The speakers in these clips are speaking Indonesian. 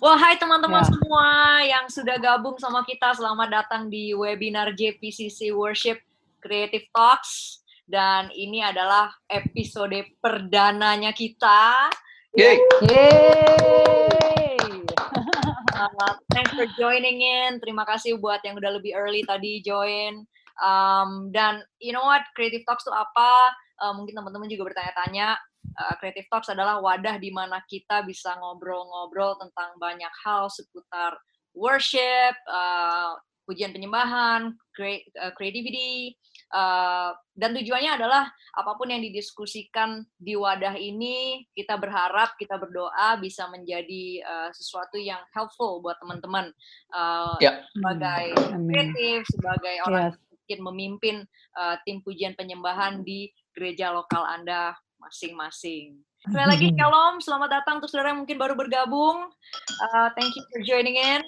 Wah, hai teman-teman ya. semua yang sudah gabung sama kita. Selamat datang di webinar JPCC Worship Creative Talks. Dan ini adalah episode perdananya kita. Yeay! Yeay! uh, thanks for joining in. Terima kasih buat yang udah lebih early tadi join. Um, dan you know what, Creative Talks itu apa? Uh, mungkin teman-teman juga bertanya-tanya uh, Creative Talks adalah wadah di mana kita bisa ngobrol-ngobrol tentang banyak hal seputar worship, uh, pujian penyembahan, create, uh, creativity, uh, dan tujuannya adalah apa pun yang didiskusikan di wadah ini, kita berharap, kita berdoa bisa menjadi uh, sesuatu yang helpful buat teman-teman uh, yeah. sebagai kreatif, sebagai orang yes. yang mungkin memimpin uh, tim pujian penyembahan di gereja lokal Anda masing-masing. Sekali lagi shalom, selamat datang untuk saudara yang mungkin baru bergabung. Uh, thank you for joining in.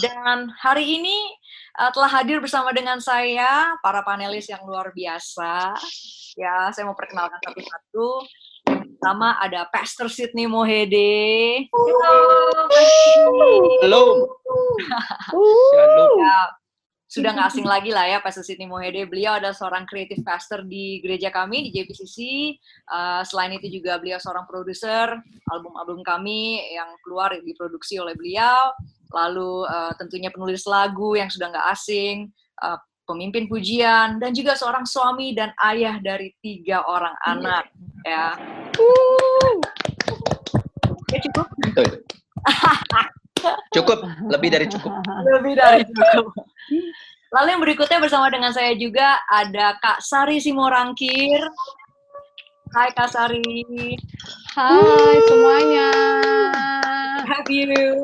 Dan hari ini uh, telah hadir bersama dengan saya para panelis yang luar biasa. Ya, saya mau perkenalkan satu-satu. Pertama ada Pastor Sydney Mohede. Halo. Halo. Halo. ya, sudah nggak asing lagi lah ya Pastor Sydney Mohede. Beliau adalah seorang creative pastor di gereja kami di JPCC. Uh, selain itu juga beliau seorang produser album-album kami yang keluar diproduksi oleh beliau. Lalu uh, tentunya penulis lagu yang sudah nggak asing, uh, pemimpin pujian, dan juga seorang suami dan ayah dari tiga orang anak. Ya. Ya cukup. cukup, lebih dari cukup. Lebih dari cukup. Lalu yang berikutnya bersama dengan saya juga ada Kak Sari Simorangkir. Hai Kak Sari. Hai semuanya. Have you?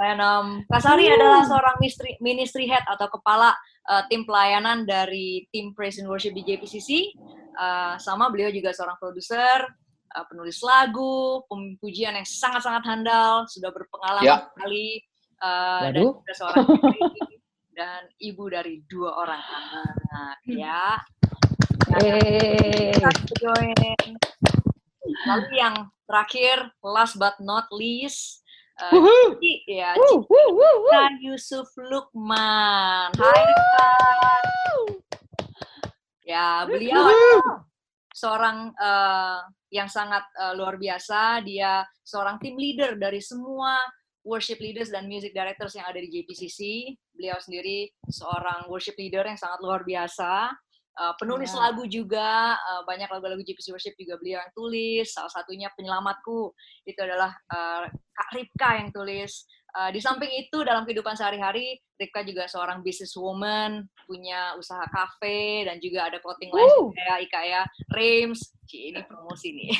And, um, Kak Sari hmm. adalah seorang ministry, ministry head atau kepala uh, tim pelayanan dari tim Praise and Worship di JPCC. Uh, sama beliau juga seorang produser, uh, penulis lagu, pujian yang sangat-sangat handal, sudah berpengalaman ya. sekali, uh, dan juga seorang dan ibu dari dua orang anak ya. Lalu yang terakhir, last but not least, uh, Cici, ya, Cika Yusuf Lukman. Hai, Ya, beliau seorang uh, yang sangat uh, luar biasa. Dia seorang tim leader dari semua worship leaders dan music directors yang ada di JPCC. Beliau sendiri seorang worship leader yang sangat luar biasa. Uh, penulis yeah. lagu juga, uh, banyak lagu-lagu JPC Worship juga beliau yang tulis. Salah satunya Penyelamatku, itu adalah uh, Kak Ripka yang tulis. Uh, di samping itu dalam kehidupan sehari-hari, Rika juga seorang businesswoman, punya usaha kafe dan juga ada clothing line uh. kayak Ika ya, Reims. ini promosi nih.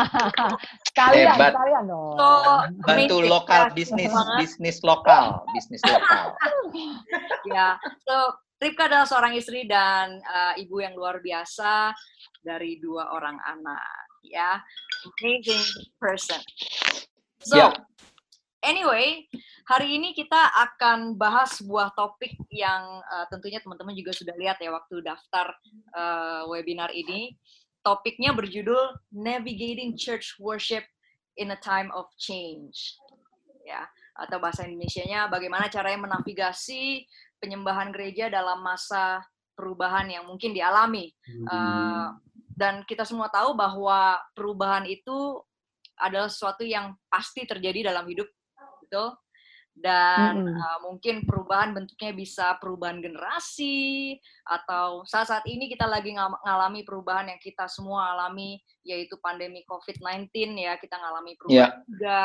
sekalian, Hebat. sekalian dong. So, Bantu lokal bisnis, bisnis lokal, bisnis lokal. ya, so Ripka adalah seorang istri dan uh, ibu yang luar biasa dari dua orang anak. Ya, amazing person. So, yeah Anyway, hari ini kita akan bahas sebuah topik yang uh, tentunya teman-teman juga sudah lihat ya waktu daftar uh, webinar ini. Topiknya berjudul Navigating Church Worship in a Time of Change. Ya, atau bahasa Indonesia-nya bagaimana caranya menavigasi penyembahan gereja dalam masa perubahan yang mungkin dialami. Uh, dan kita semua tahu bahwa perubahan itu adalah sesuatu yang pasti terjadi dalam hidup gitu dan mm -hmm. uh, mungkin perubahan bentuknya bisa perubahan generasi atau saat saat ini kita lagi ng ngalami perubahan yang kita semua alami yaitu pandemi COVID-19 ya kita ngalami perubahan yeah. juga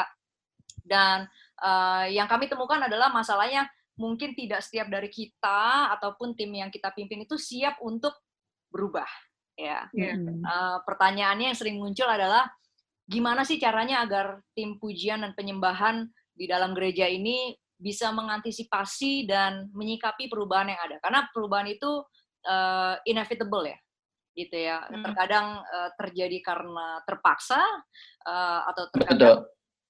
dan uh, yang kami temukan adalah masalahnya mungkin tidak setiap dari kita ataupun tim yang kita pimpin itu siap untuk berubah ya yeah. uh, pertanyaannya yang sering muncul adalah gimana sih caranya agar tim pujian dan penyembahan di dalam gereja ini bisa mengantisipasi dan menyikapi perubahan yang ada. Karena perubahan itu uh, inevitable ya, gitu ya. Hmm. Terkadang uh, terjadi karena terpaksa uh, atau terkadang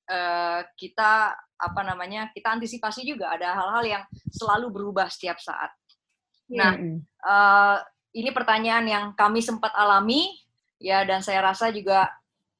uh, kita apa namanya kita antisipasi juga ada hal-hal yang selalu berubah setiap saat. Nah, uh, ini pertanyaan yang kami sempat alami ya dan saya rasa juga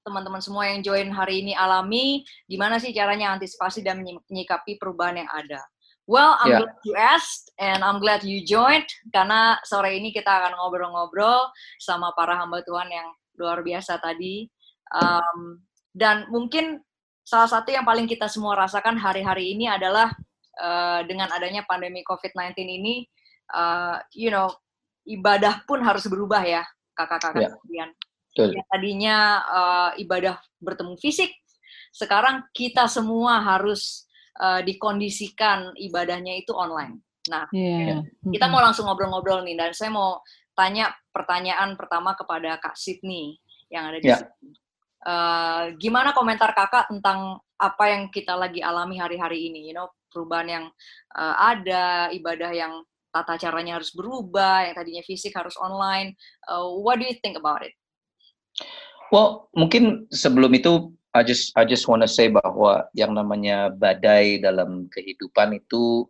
teman-teman semua yang join hari ini alami, gimana sih caranya antisipasi dan menyikapi perubahan yang ada. Well, I'm Yeah. glad you asked and I'm glad you joined karena sore ini kita akan ngobrol-ngobrol sama para hamba Tuhan yang luar biasa tadi. Um, dan mungkin salah satu yang paling kita semua rasakan hari-hari ini adalah uh, dengan adanya pandemi COVID-19 ini, uh, you know, ibadah pun harus berubah ya, kakak-kakak Yeah. sekalian. Betul. Yang tadinya uh, ibadah bertemu fisik, sekarang kita semua harus uh, dikondisikan ibadahnya itu online. Nah, Iya. kita mau langsung ngobrol-ngobrol nih, dan saya mau tanya pertanyaan pertama kepada Kak Sydney yang ada di Ya. sini. Eh, gimana komentar kakak tentang apa yang kita lagi alami hari-hari ini? You know, perubahan yang eh, ada, ibadah yang tata caranya harus berubah, yang tadinya fisik harus online. Eh, what do you think about it? Well, mungkin sebelum itu I just I just wanna say bahwa yang namanya badai dalam kehidupan itu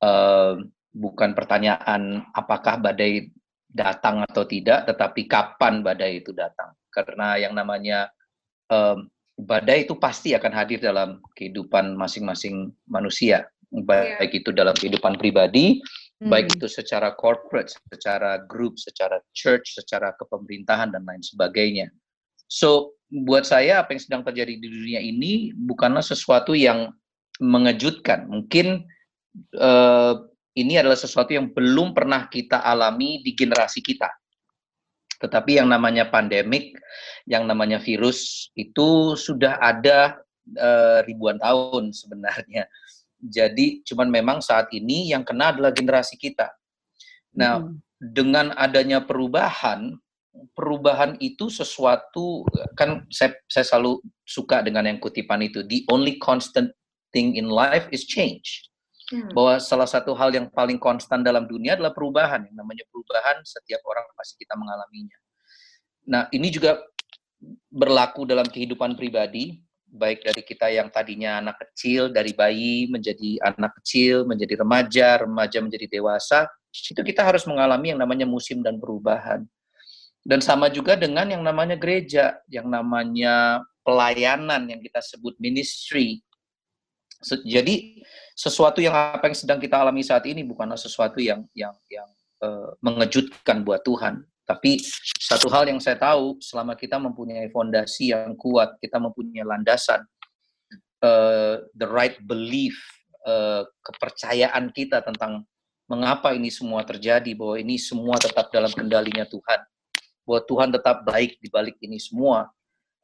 eh, bukan pertanyaan apakah badai datang atau tidak, tetapi kapan badai itu datang. Karena yang namanya em, badai itu pasti akan hadir dalam kehidupan masing-masing manusia, baik itu dalam kehidupan pribadi, baik itu secara corporate, secara grup, secara church, secara kepemerintahan dan lain sebagainya. So, buat saya apa yang sedang terjadi di dunia ini bukanlah sesuatu yang mengejutkan. Mungkin eh, ini adalah sesuatu yang belum pernah kita alami di generasi kita. Tetapi yang namanya pandemik, yang namanya virus itu sudah ada eh, ribuan tahun sebenarnya. Jadi cuman memang saat ini yang kena adalah generasi kita. Nah, Mm-mm. dengan adanya perubahan, perubahan itu sesuatu kan saya saya selalu suka dengan yang kutipan itu. The only constant thing in life is change. Bahwa salah satu hal yang paling konstan dalam dunia adalah perubahan. Yang namanya perubahan setiap orang pasti kita mengalaminya. Nah, ini juga berlaku dalam kehidupan pribadi, baik dari kita yang tadinya anak kecil, dari bayi menjadi anak kecil, menjadi remaja, remaja menjadi dewasa, itu kita harus mengalami yang namanya musim dan perubahan. Dan sama juga dengan yang namanya gereja, yang namanya pelayanan yang kita sebut ministry. Jadi sesuatu yang apa yang sedang kita alami saat ini bukanlah sesuatu yang yang yang eh, mengejutkan buat Tuhan, tapi satu hal yang saya tahu selama kita mempunyai fondasi yang kuat, kita mempunyai landasan, eh, the right belief, eh, kepercayaan kita tentang mengapa ini semua terjadi, bahwa ini semua tetap dalam kendalinya Tuhan, bahwa Tuhan tetap baik di balik ini semua,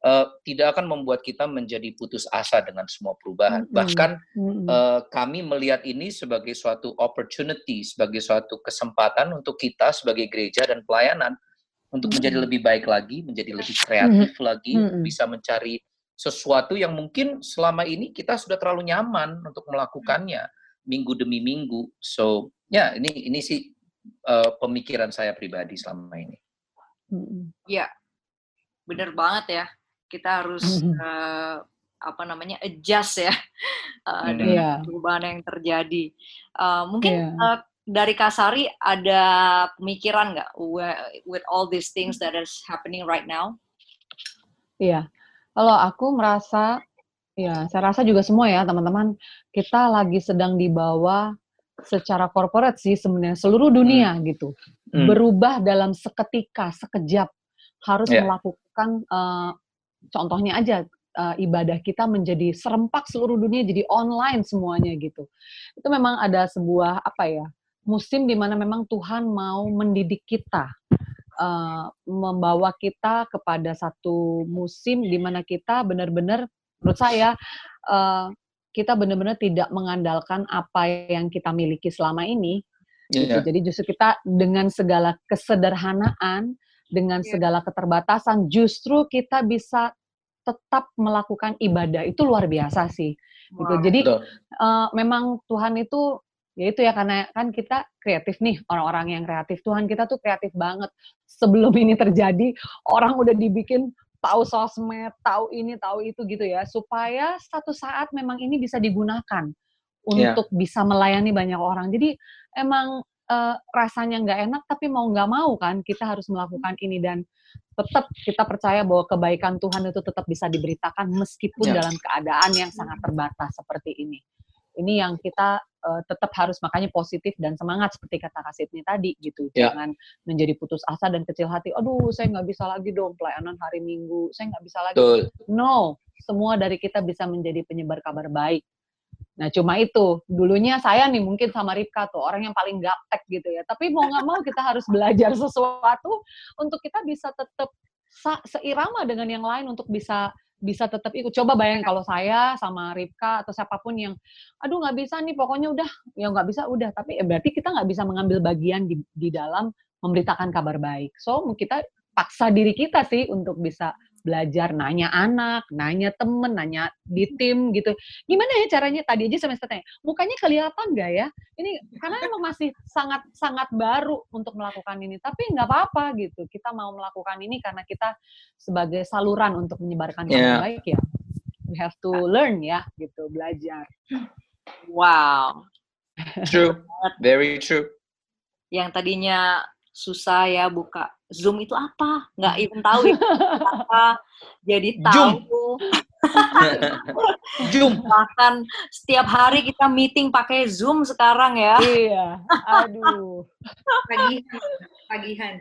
eh, tidak akan membuat kita menjadi putus asa dengan semua perubahan. Mm-mm. Bahkan Mm-mm. eh, kami melihat ini sebagai suatu opportunity, sebagai suatu kesempatan untuk kita sebagai gereja dan pelayanan untuk menjadi Mm-mm. lebih baik lagi, menjadi lebih kreatif lagi, Mm-mm. bisa mencari sesuatu yang mungkin selama ini kita sudah terlalu nyaman untuk melakukannya minggu demi minggu. So, ya ini ini sih eh, pemikiran saya pribadi selama ini. Mm-mm. Ya, bener banget ya. Kita harus Mhm. eh, apa namanya adjust ya Mhm. dengan Iya. perubahan yang terjadi. Eh, mungkin Iya. eh, dari Kasari ada pemikiran nggak wi- with all these things that is happening right now? Iya. Kalau aku merasa, ya saya rasa juga semua ya teman-teman, kita lagi sedang dibawa secara corporate sih sebenarnya seluruh dunia gitu. Hmm. Berubah dalam seketika, sekejap. Harus Ya. melakukan, eh, contohnya aja, eh, ibadah kita menjadi serempak seluruh dunia jadi online semuanya gitu. Itu memang ada sebuah apa ya, musim di mana memang Tuhan mau mendidik kita. eh, membawa kita kepada satu musim di mana kita benar-benar, menurut saya, eh, kita benar-benar tidak mengandalkan apa yang kita miliki selama ini. gitu. Iya. Jadi justru kita dengan segala kesederhanaan, dengan Iya. segala keterbatasan, justru kita bisa tetap melakukan ibadah. Itu luar biasa sih. Gitu. Wow. Jadi Betul. eh, memang Tuhan itu ya itu ya karena kan kita kreatif nih orang-orang yang kreatif Tuhan kita tuh kreatif banget sebelum ini terjadi orang udah dibikin tahu sosmed tahu ini tahu itu gitu ya supaya satu saat memang ini bisa digunakan Iya. untuk bisa melayani banyak orang jadi emang uh, rasanya nggak enak tapi mau nggak mau kan kita harus melakukan ini dan tetap kita percaya bahwa kebaikan Tuhan itu tetap bisa diberitakan meskipun yeah. dalam keadaan yang sangat terbatas seperti ini. Ini yang kita uh, tetap harus makanya positif dan semangat seperti kata Kak Sidney tadi gitu. Yeah. Jangan menjadi putus asa dan kecil hati. Aduh, saya nggak bisa lagi dong pelayanan hari Minggu. Saya nggak bisa lagi. Betul. No, semua dari kita bisa menjadi penyebar kabar baik. Nah, cuma itu. Dulunya saya nih mungkin sama Ripka tuh, orang yang paling gaptek gitu ya. Tapi mau nggak mau kita harus belajar sesuatu untuk kita bisa tetap seirama dengan yang lain untuk bisa bisa tetap ikut. Coba bayangin kalau saya sama Ripka atau siapa pun yang, aduh nggak bisa nih, pokoknya udah, ya nggak bisa udah. Tapi ya berarti kita nggak bisa mengambil bagian di, di dalam memberitakan kabar baik. So kita paksa diri kita sih untuk bisa belajar nanya anak, nanya temen, nanya di tim gitu. Gimana ya caranya? Tadi aja semester tanya, mukanya kelihatan nggak ya? Ini karena emang masih sangat sangat baru untuk melakukan ini. Tapi nggak apa-apa gitu. Kita mau melakukan ini karena kita sebagai saluran untuk menyebarkan yang yeah. baik ya. We have to learn ya gitu, belajar. Wow. True. Very true. Yang tadinya susah ya buka Zoom itu apa? Nggak hmm. even tahu itu apa. Jadi tahu. Zoom. Bahkan setiap hari kita meeting pakai Zoom sekarang ya. Iya. Aduh. Pagihan. Pagihan.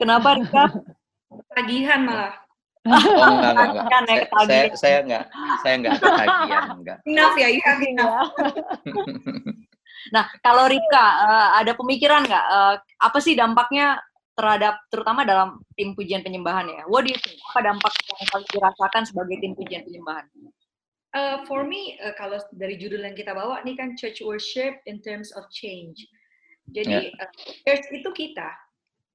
Kenapa Rika? Pagihan malah. Oh enggak enggak enggak. Kan, ya, saya, saya, saya enggak saya enggak ketagihan enggak. Enough ya, you have enough. Nah, kalau Rika, uh, ada pemikiran nggak uh, apa sih dampaknya terhadap terutama dalam tim pujian penyembahan ya? What do you think? Apa dampak yang paling dirasakan sebagai tim pujian penyembahan? Uh, for me, uh, kalau dari judul yang kita bawa ini kan church worship in terms of change. Jadi yeah. uh, church itu kita,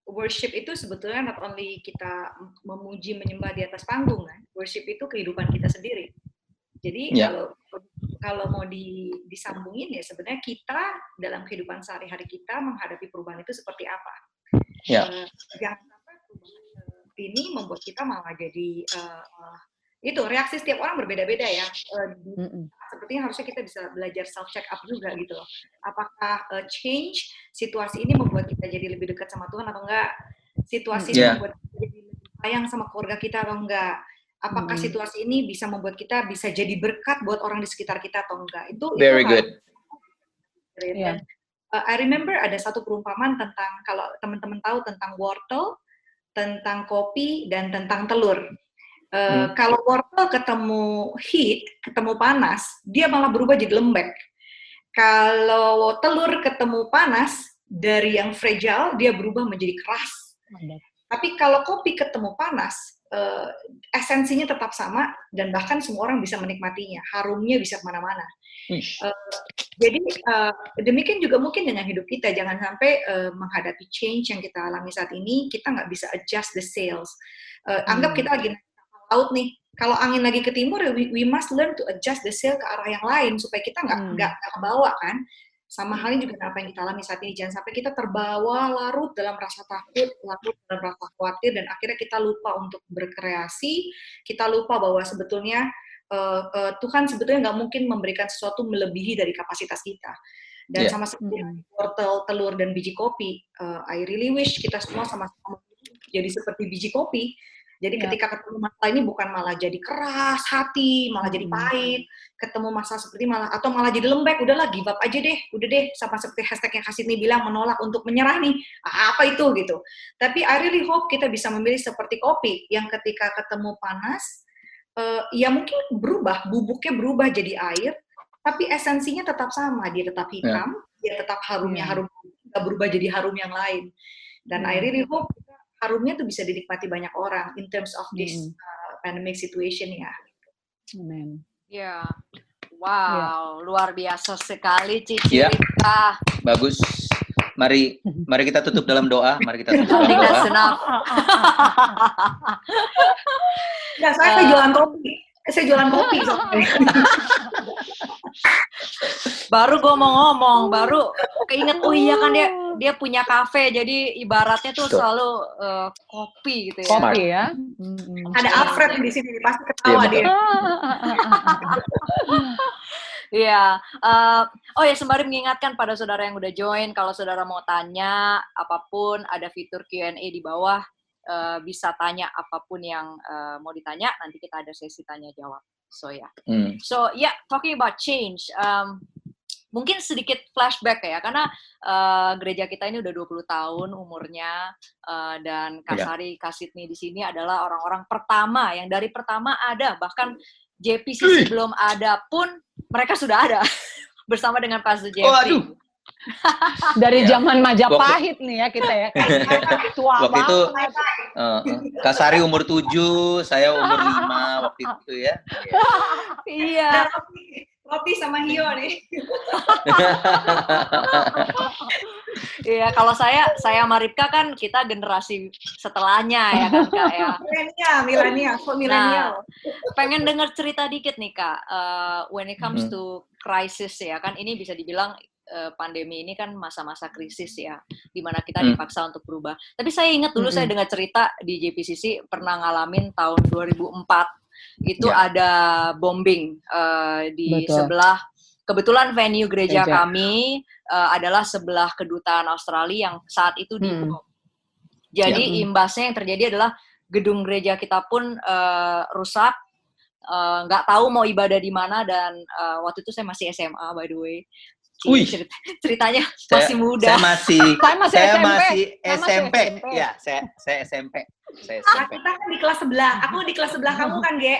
worship itu sebetulnya not only kita memuji menyembah di atas panggung kan, worship itu kehidupan kita sendiri. Jadi yeah. kalau kalau mau di, disambungin ya sebenarnya kita dalam kehidupan sehari-hari kita menghadapi perubahan itu seperti apa. Yeah. Uh, jangan sampai ini membuat kita malah jadi uh, itu reaksi setiap orang berbeda-beda ya. Uh, mm -mm. Sepertinya harusnya kita bisa belajar self check up juga gitu loh. Apakah uh, change situasi ini membuat kita jadi lebih dekat sama Tuhan atau enggak? Situasi yeah. ini membuat kita jadi lebih sayang sama keluarga kita atau enggak? apakah hmm. situasi ini bisa membuat kita bisa jadi berkat buat orang di sekitar kita atau enggak itu very itu good yeah. Uh, I remember ada satu perumpamaan tentang kalau teman-teman tahu tentang wortel tentang kopi dan tentang telur. Uh, hmm. kalau wortel ketemu heat ketemu panas dia malah berubah jadi lembek. Kalau telur ketemu panas dari yang fragile dia berubah menjadi keras. Tapi kalau kopi ketemu panas uh, esensinya tetap sama dan bahkan semua orang bisa menikmatinya, harumnya bisa ke mana-mana. Uh, jadi uh, demikian juga mungkin dengan hidup kita, jangan sampai uh, menghadapi change yang kita alami saat ini kita nggak bisa adjust the sails. Uh, anggap hmm. kita lagi laut nih, kalau angin lagi ke timur, we, we must learn to adjust the sail ke arah yang lain supaya kita nggak nggak hmm. ke bawah kan. Sama halnya juga apa yang kita alami saat ini. Jangan sampai kita terbawa larut dalam rasa takut, larut dalam rasa khawatir, dan akhirnya kita lupa untuk berkreasi. Kita lupa bahwa sebetulnya uh, uh, Tuhan sebetulnya nggak mungkin memberikan sesuatu melebihi dari kapasitas kita. Dan yeah. sama seperti hmm. wortel, telur, dan biji kopi, uh, I really wish kita semua sama-sama jadi seperti biji kopi jadi ya. ketika ketemu masalah ini bukan malah jadi keras hati, malah jadi hmm. pahit, ketemu masalah seperti malah atau malah jadi lembek, udahlah give up aja deh, udah deh sama seperti hashtag yang kasih nih bilang menolak untuk menyerah nih, apa itu gitu. Tapi I really hope kita bisa memilih seperti kopi yang ketika ketemu panas, uh, ya mungkin berubah, bubuknya berubah jadi air, tapi esensinya tetap sama, dia tetap ya. hitam, yeah. dia tetap harumnya ya. harum, nggak berubah jadi harum yang lain. Dan yeah. I really hope harumnya tuh bisa dinikmati banyak orang in terms of this hmm. uh, pandemic situation ya. Amen. Ya. Wow, ya. luar biasa sekali Cici ya. Bagus. Mari mari kita tutup dalam doa. Mari kita tutup dalam doa. ya, saya uh, jualan kopi. Saya jualan kopi. baru gue mau ngomong, baru keinget oh iya kan dia dia punya kafe, jadi ibaratnya tuh selalu uh, kopi gitu ya. Kopi ya. Hmm. Ada Alfred di sini pasti ketawa iya, dia. Iya, uh, Oh ya, sembari mengingatkan pada saudara yang udah join, kalau saudara mau tanya apa pun, ada fitur Q&A di bawah, uh, bisa tanya apa pun yang uh, mau ditanya. Nanti kita ada sesi tanya jawab. So ya, yeah. hmm. so yeah, talking about change. Um, mungkin sedikit flashback ya, karena uh, gereja kita ini udah 20 tahun umurnya, uh, dan Kasari, yeah. Kasitni di sini adalah orang-orang pertama yang dari pertama ada, bahkan JPCC belum ada pun mereka sudah ada bersama dengan Pastor Jeffrey. Oh, aduh. Dari ya. zaman Majapahit waktu, nih ya kita ya. Tua waktu itu uh, Kasari umur 7, saya umur 5 waktu itu ya. Iya. iya. Roti sama Hio nih. Iya, kalau saya saya Maripka kan kita generasi setelahnya ya kan Kak ya. Milenial, milenial, milenial. Nah, pengen dengar cerita dikit nih Kak, uh, when it comes hmm. to crisis ya kan ini bisa dibilang pandemi ini kan masa-masa krisis ya, di mana kita hmm. dipaksa untuk berubah. Tapi saya ingat dulu hmm. saya dengar cerita di JPCC pernah ngalamin tahun 2004 itu ya. ada bombing uh, di Betul. sebelah kebetulan venue gereja, gereja. kami uh, adalah sebelah kedutaan Australia yang saat itu di hmm. Jadi ya. imbasnya yang terjadi adalah gedung gereja kita pun uh, rusak, nggak uh, tahu mau ibadah di mana dan uh, waktu itu saya masih SMA by the way. Wih. Cerita, ceritanya saya, masih muda. Saya masih saya masih saya SMP. Masih SMP. SMP. Ya, saya saya SMP. Saya SMP. Ah, kita kan di kelas sebelah. Aku di kelas sebelah kamu kan, Ge.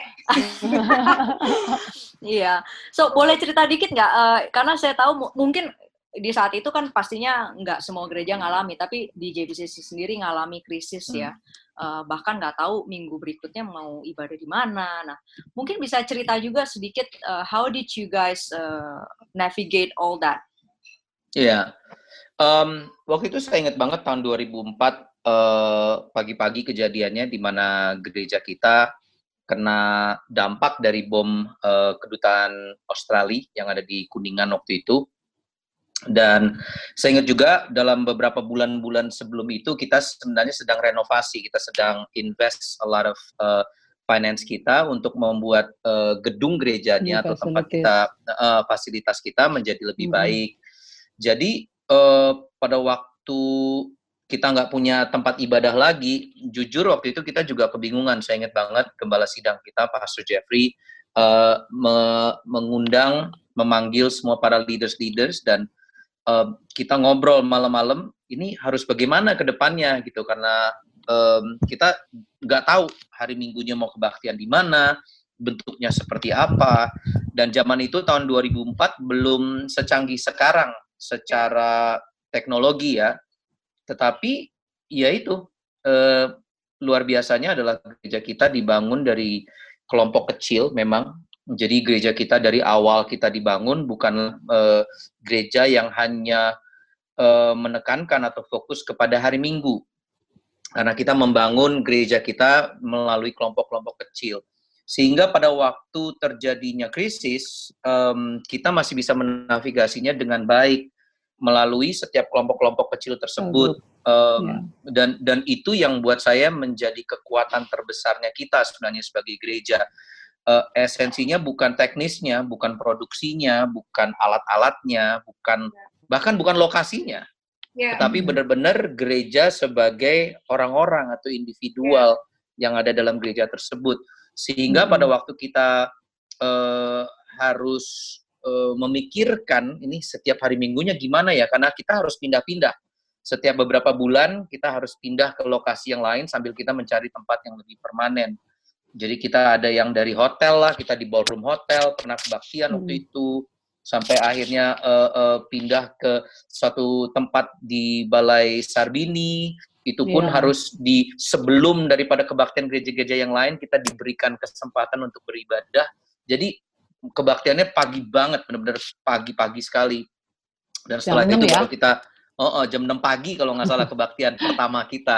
iya. So, boleh cerita dikit nggak? Uh, karena saya tahu mungkin di saat itu kan pastinya nggak semua gereja ngalami, tapi di JBCC sendiri ngalami krisis hmm. ya. Uh, bahkan nggak tahu minggu berikutnya mau ibadah di mana. Nah, mungkin bisa cerita juga sedikit uh, how did you guys uh, navigate all that? Iya, yeah. um, waktu itu saya ingat banget tahun 2004 pagi-pagi uh, kejadiannya di mana gereja kita kena dampak dari bom uh, kedutaan Australia yang ada di Kuningan waktu itu. Dan saya ingat juga dalam beberapa bulan-bulan sebelum itu kita sebenarnya sedang renovasi, kita sedang invest a lot of uh, finance kita untuk membuat uh, gedung gerejanya atau tempat kita uh, fasilitas kita menjadi lebih hmm. baik. Jadi uh, pada waktu kita nggak punya tempat ibadah lagi, jujur waktu itu kita juga kebingungan. Saya ingat banget gembala sidang kita Pastor Jeffrey uh, me mengundang, memanggil semua para leaders-leaders dan uh, kita ngobrol malam-malam ini harus bagaimana ke depannya gitu. Karena um, kita nggak tahu hari minggunya mau kebaktian di mana bentuknya seperti apa. Dan zaman itu tahun 2004 belum secanggih sekarang secara teknologi ya. Tetapi ya itu uh, luar biasanya adalah gereja kita dibangun dari kelompok kecil memang jadi gereja kita dari awal kita dibangun bukan uh, gereja yang hanya uh, menekankan atau fokus kepada hari Minggu. Karena kita membangun gereja kita melalui kelompok-kelompok kecil. Sehingga pada waktu terjadinya krisis, um, kita masih bisa menavigasinya dengan baik melalui setiap kelompok-kelompok kecil tersebut. Um, yeah. dan dan itu yang buat saya menjadi kekuatan terbesarnya kita sebenarnya sebagai gereja uh, esensinya bukan teknisnya, bukan produksinya, bukan alat-alatnya, bukan bahkan bukan lokasinya. Yeah. Tetapi benar-benar gereja sebagai orang-orang atau individual yeah. yang ada dalam gereja tersebut. Sehingga mm -hmm. pada waktu kita uh, harus uh, memikirkan ini setiap hari minggunya gimana ya, karena kita harus pindah-pindah. Setiap beberapa bulan kita harus pindah ke lokasi yang lain sambil kita mencari tempat yang lebih permanen jadi kita ada yang dari hotel lah, kita di ballroom hotel, pernah kebaktian hmm. waktu itu, sampai akhirnya uh, uh, pindah ke suatu tempat di Balai Sarbini, itu pun yeah. harus di sebelum daripada kebaktian gereja-gereja yang lain kita diberikan kesempatan untuk beribadah. Jadi kebaktiannya pagi banget, benar-benar pagi-pagi sekali. Dan setelah jam itu ya? baru kita oh, oh jam 6 pagi kalau nggak salah kebaktian pertama kita.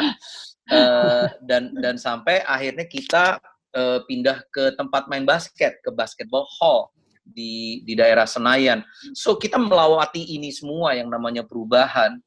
Uh, dan dan sampai akhirnya kita uh, pindah ke tempat main basket, ke basketball hall di di daerah Senayan. So kita melewati ini semua yang namanya perubahan.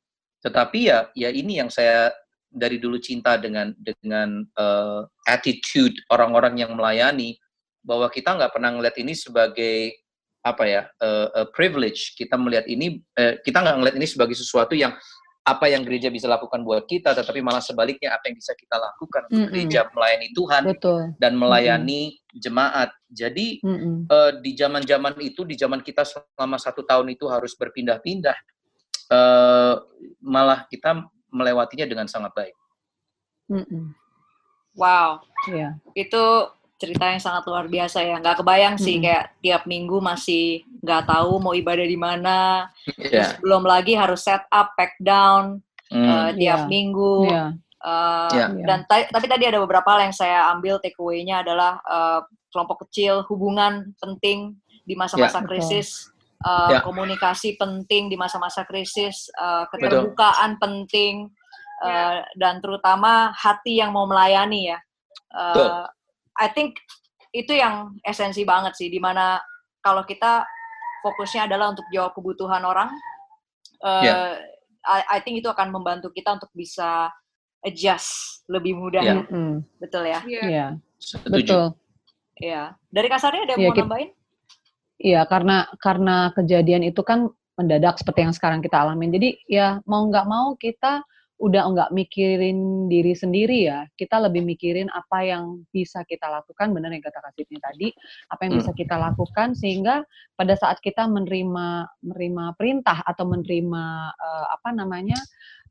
Tetapi ya ya ini yang saya dari dulu cinta dengan dengan uh, attitude orang-orang yang melayani bahwa kita nggak pernah ngeliat ini sebagai apa ya uh, privilege kita melihat ini uh, kita nggak melihat ini sebagai sesuatu yang apa yang gereja bisa lakukan buat kita, tetapi malah sebaliknya apa yang bisa kita lakukan untuk mm -hmm. gereja melayani Tuhan Betul. dan melayani mm -hmm. jemaat. Jadi mm -hmm. uh, di zaman-zaman itu, di zaman kita selama satu tahun itu harus berpindah-pindah, uh, malah kita melewatinya dengan sangat baik. Mm -hmm. Wow, yeah. itu cerita yang sangat luar biasa ya. Nggak kebayang sih hmm. kayak tiap minggu masih nggak tahu mau ibadah di mana. Yeah. Terus belum lagi harus set up, pack down hmm. uh, tiap yeah. minggu. Yeah. Uh, yeah. Dan tapi tadi ada beberapa hal yang saya ambil take away-nya adalah uh, kelompok kecil, hubungan penting di masa-masa yeah. krisis. Uh, yeah. komunikasi penting di masa-masa krisis, uh, keterbukaan Betul. penting, uh, yeah. dan terutama hati yang mau melayani ya. Uh, I think itu yang esensi banget sih, di mana kalau kita fokusnya adalah untuk jawab kebutuhan orang, uh, yeah. I, I think itu akan membantu kita untuk bisa adjust lebih mudah. Yeah. Mm. Betul ya? Iya. Yeah. Betul. Iya. Dari kasarnya ada yang yeah, mau nambahin? Iya, karena karena kejadian itu kan mendadak seperti yang sekarang kita alamin. Jadi ya mau nggak mau kita udah nggak mikirin diri sendiri ya, kita lebih mikirin apa yang bisa kita lakukan, benar yang kata Kasitnya tadi, apa yang bisa hmm. kita lakukan sehingga pada saat kita menerima menerima perintah atau menerima uh, apa namanya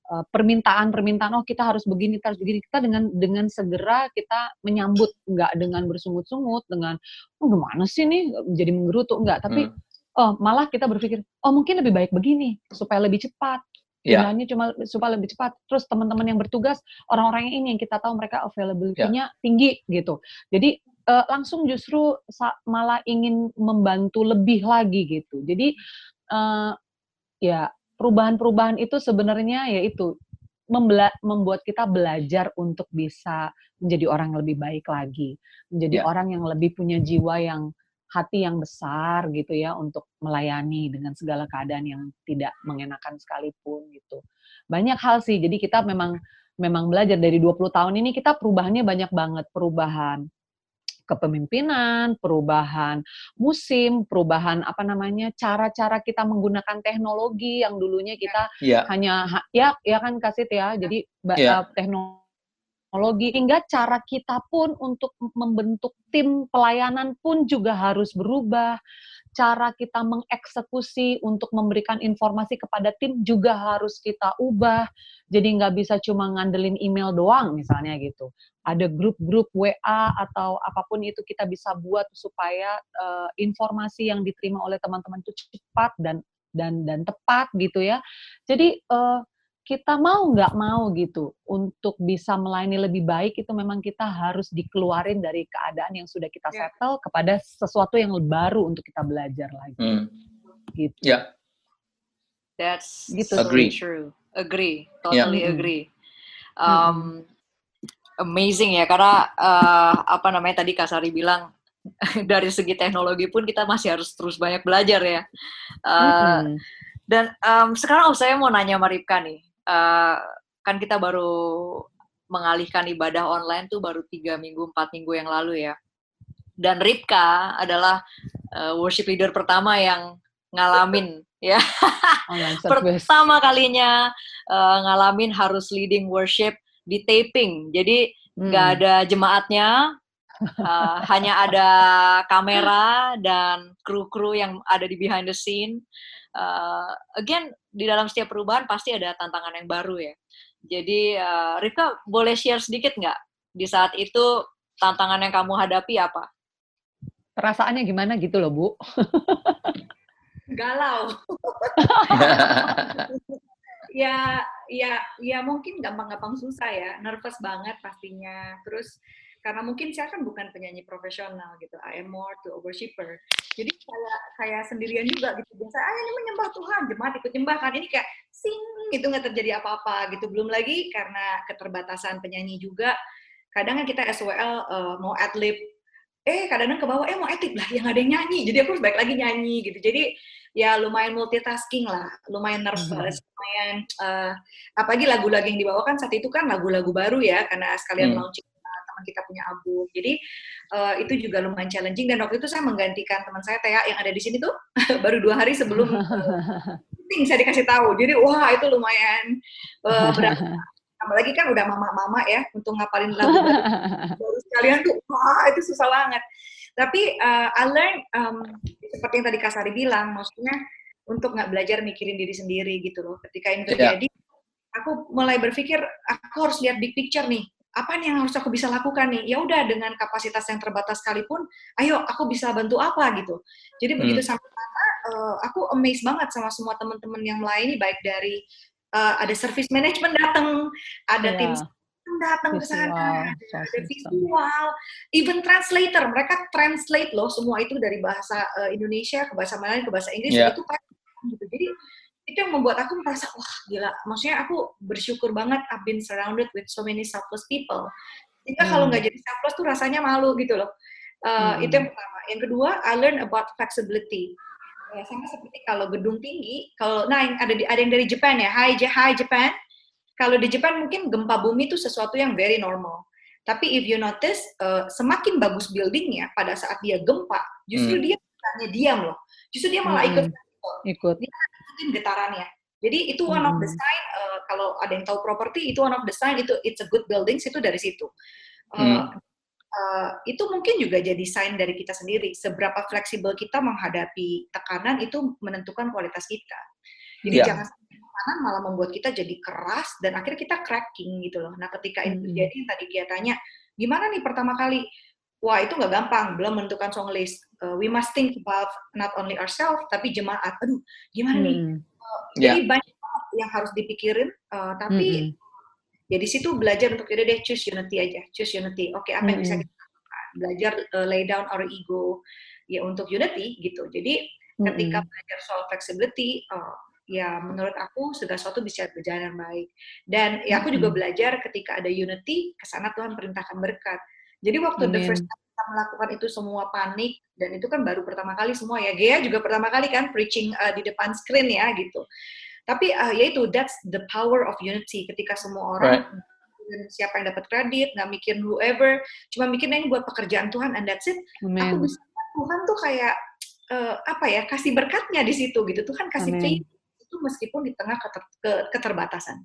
uh, permintaan-permintaan oh kita harus begini, kita harus begini, kita dengan dengan segera kita menyambut, nggak dengan bersungut-sungut, dengan oh gimana sih nih jadi menggerutu enggak, tapi hmm. oh malah kita berpikir oh mungkin lebih baik begini supaya lebih cepat Pilihannya yeah. cuma supaya lebih cepat. Terus teman-teman yang bertugas, orang-orang yang ini yang kita tahu mereka availability-nya yeah. tinggi gitu. Jadi uh, langsung justru malah ingin membantu lebih lagi gitu. Jadi uh, ya perubahan-perubahan itu sebenarnya yaitu membuat kita belajar untuk bisa menjadi orang yang lebih baik lagi, menjadi yeah. orang yang lebih punya jiwa yang hati yang besar gitu ya untuk melayani dengan segala keadaan yang tidak mengenakan sekalipun gitu. Banyak hal sih. Jadi kita memang memang belajar dari 20 tahun ini kita perubahannya banyak banget, perubahan kepemimpinan, perubahan musim, perubahan apa namanya cara-cara kita menggunakan teknologi yang dulunya kita yeah. hanya ya ya kan kasih ya. Jadi yeah. teknologi teknologi hingga cara kita pun untuk membentuk tim pelayanan pun juga harus berubah. Cara kita mengeksekusi untuk memberikan informasi kepada tim juga harus kita ubah. Jadi nggak bisa cuma ngandelin email doang misalnya gitu. Ada grup-grup WA atau apa pun itu kita bisa buat supaya uh, informasi yang diterima oleh teman-teman itu cepat dan dan dan tepat gitu ya. Jadi uh, kita mau nggak mau gitu untuk bisa melayani lebih baik itu memang kita harus dikeluarin dari keadaan yang sudah kita ya. settle yeah. kepada sesuatu yang baru untuk kita belajar lagi. Hmm. Gitu. Ya. Yeah. That's gitu. agree. true. Agree. Totally yeah. agree. Um, hmm. Amazing ya karena uh, apa namanya tadi Kasari bilang dari segi teknologi pun kita masih harus terus banyak belajar ya. Uh, hmm. Dan um, sekarang oh, saya mau nanya Maripka nih uh, kan kita baru mengalihkan ibadah online tuh baru tiga minggu empat minggu yang lalu ya. Dan Ripka adalah uh, worship leader pertama yang ngalamin ya. Pertama kalinya uh, ngalamin harus leading worship di taping. Jadi nggak hmm. ada jemaatnya uh, hanya ada kamera dan kru-kru yang ada di behind the scene. Uh, again di dalam setiap perubahan pasti ada tantangan yang baru ya. Jadi uh, Rika boleh share sedikit nggak di saat itu tantangan yang kamu hadapi apa? Perasaannya gimana gitu loh Bu? Galau. ya, ya, ya mungkin gampang-gampang susah ya, nervous banget pastinya. Terus karena mungkin saya kan bukan penyanyi profesional gitu I am more to a worshipper jadi kayak kayak sendirian juga gitu biasa ah ini menyembah Tuhan jemaat ikut nyembah kan ini kayak sing itu nggak terjadi apa-apa gitu belum lagi karena keterbatasan penyanyi juga kadang kan kita SWL uh, eh, mau adlib eh kadang-kadang ke bawah eh mau etik lah yang ada yang nyanyi jadi aku harus balik lagi nyanyi gitu jadi ya lumayan multitasking lah lumayan nervous hmm. lumayan uh, apalagi lagu-lagu yang dibawakan saat itu kan lagu-lagu baru ya karena sekalian hmm. launching pengalaman kita punya album. Jadi uh, itu juga lumayan challenging dan waktu itu saya menggantikan teman saya Tea yang ada di sini tuh baru dua hari sebelum uh, saya dikasih tahu. Jadi wah itu lumayan uh, berat. Apalagi kan udah mama-mama ya untuk ngapalin lagu baru sekalian tuh wah itu susah banget. Tapi uh, I learn um, seperti yang tadi Kasari bilang, maksudnya untuk nggak belajar mikirin diri sendiri gitu loh. Ketika ini iya. terjadi, yeah. aku mulai berpikir aku harus lihat big picture nih. Apa nih yang harus aku bisa lakukan nih? Ya udah dengan kapasitas yang terbatas sekalipun, ayo aku bisa bantu apa gitu. Jadi hmm. begitu sampai sana, uh, aku amazed banget sama semua teman-teman yang melayani, baik dari uh, ada service management datang, ada yeah. tim datang ke sana, ada visual, even translator, mereka translate loh semua itu dari bahasa uh, Indonesia ke bahasa Melayu ke bahasa Inggris yeah. itu gitu. Jadi itu yang membuat aku merasa wah gila, maksudnya aku bersyukur banget I've been surrounded with so many selfless people. Jika hmm. kalau nggak jadi selfless tuh rasanya malu gitu loh. Uh, hmm. Itu yang pertama. Yang kedua, I learn about flexibility. Ya, sama seperti kalau gedung tinggi, kalau nah ada ada yang dari Japan ya, Hi, Hi Japan kalau di Jepang mungkin gempa bumi itu sesuatu yang very normal. Tapi if you notice, uh, semakin bagus buildingnya pada saat dia gempa, justru hmm. dia hanya diam loh. Justru dia malah ikut hmm. ikut. Dia ikutin getarannya. Jadi itu one of the hmm. sign uh, kalau ada yang tahu properti itu one of the sign itu it's a good building itu dari situ. Uh, hmm. uh, itu mungkin juga jadi sign dari kita sendiri. Seberapa fleksibel kita menghadapi tekanan itu menentukan kualitas kita. Jadi yeah. jangan kanan malah membuat kita jadi keras dan akhirnya kita cracking gitu loh. Nah ketika itu hmm. terjadi yang tadi dia tanya, gimana nih pertama kali? Wah itu nggak gampang, belum menentukan song list. Uh, we must think about not only ourselves tapi jemaat. Aduh, gimana nih? Uh, yeah. Jadi banyak yang harus dipikirin, uh, tapi hmm. ya di situ belajar untuk jadi deh choose unity aja, choose unity. Oke, okay, apa yang bisa kita lakukan? Belajar uh, lay down our ego ya untuk unity gitu. Jadi ketika belajar soal flexibility, uh, ya menurut aku segala sesuatu bisa berjalan baik. Dan ya aku juga belajar ketika ada unity, ke sana Tuhan perintahkan berkat. Jadi waktu Amen. the first time kita melakukan itu semua panik, dan itu kan baru pertama kali semua ya. Gea juga pertama kali kan preaching uh, di depan screen ya gitu. Tapi uh, ya itu, that's the power of unity. Ketika semua orang right. siapa yang dapat kredit, nggak mikir whoever, cuma mikirnya ini buat pekerjaan Tuhan, and that's it. Amen. Aku bisa Tuhan tuh kayak uh, apa ya kasih berkatnya di situ gitu. Tuhan kasih faith itu meskipun di tengah keter, ke, keterbatasan.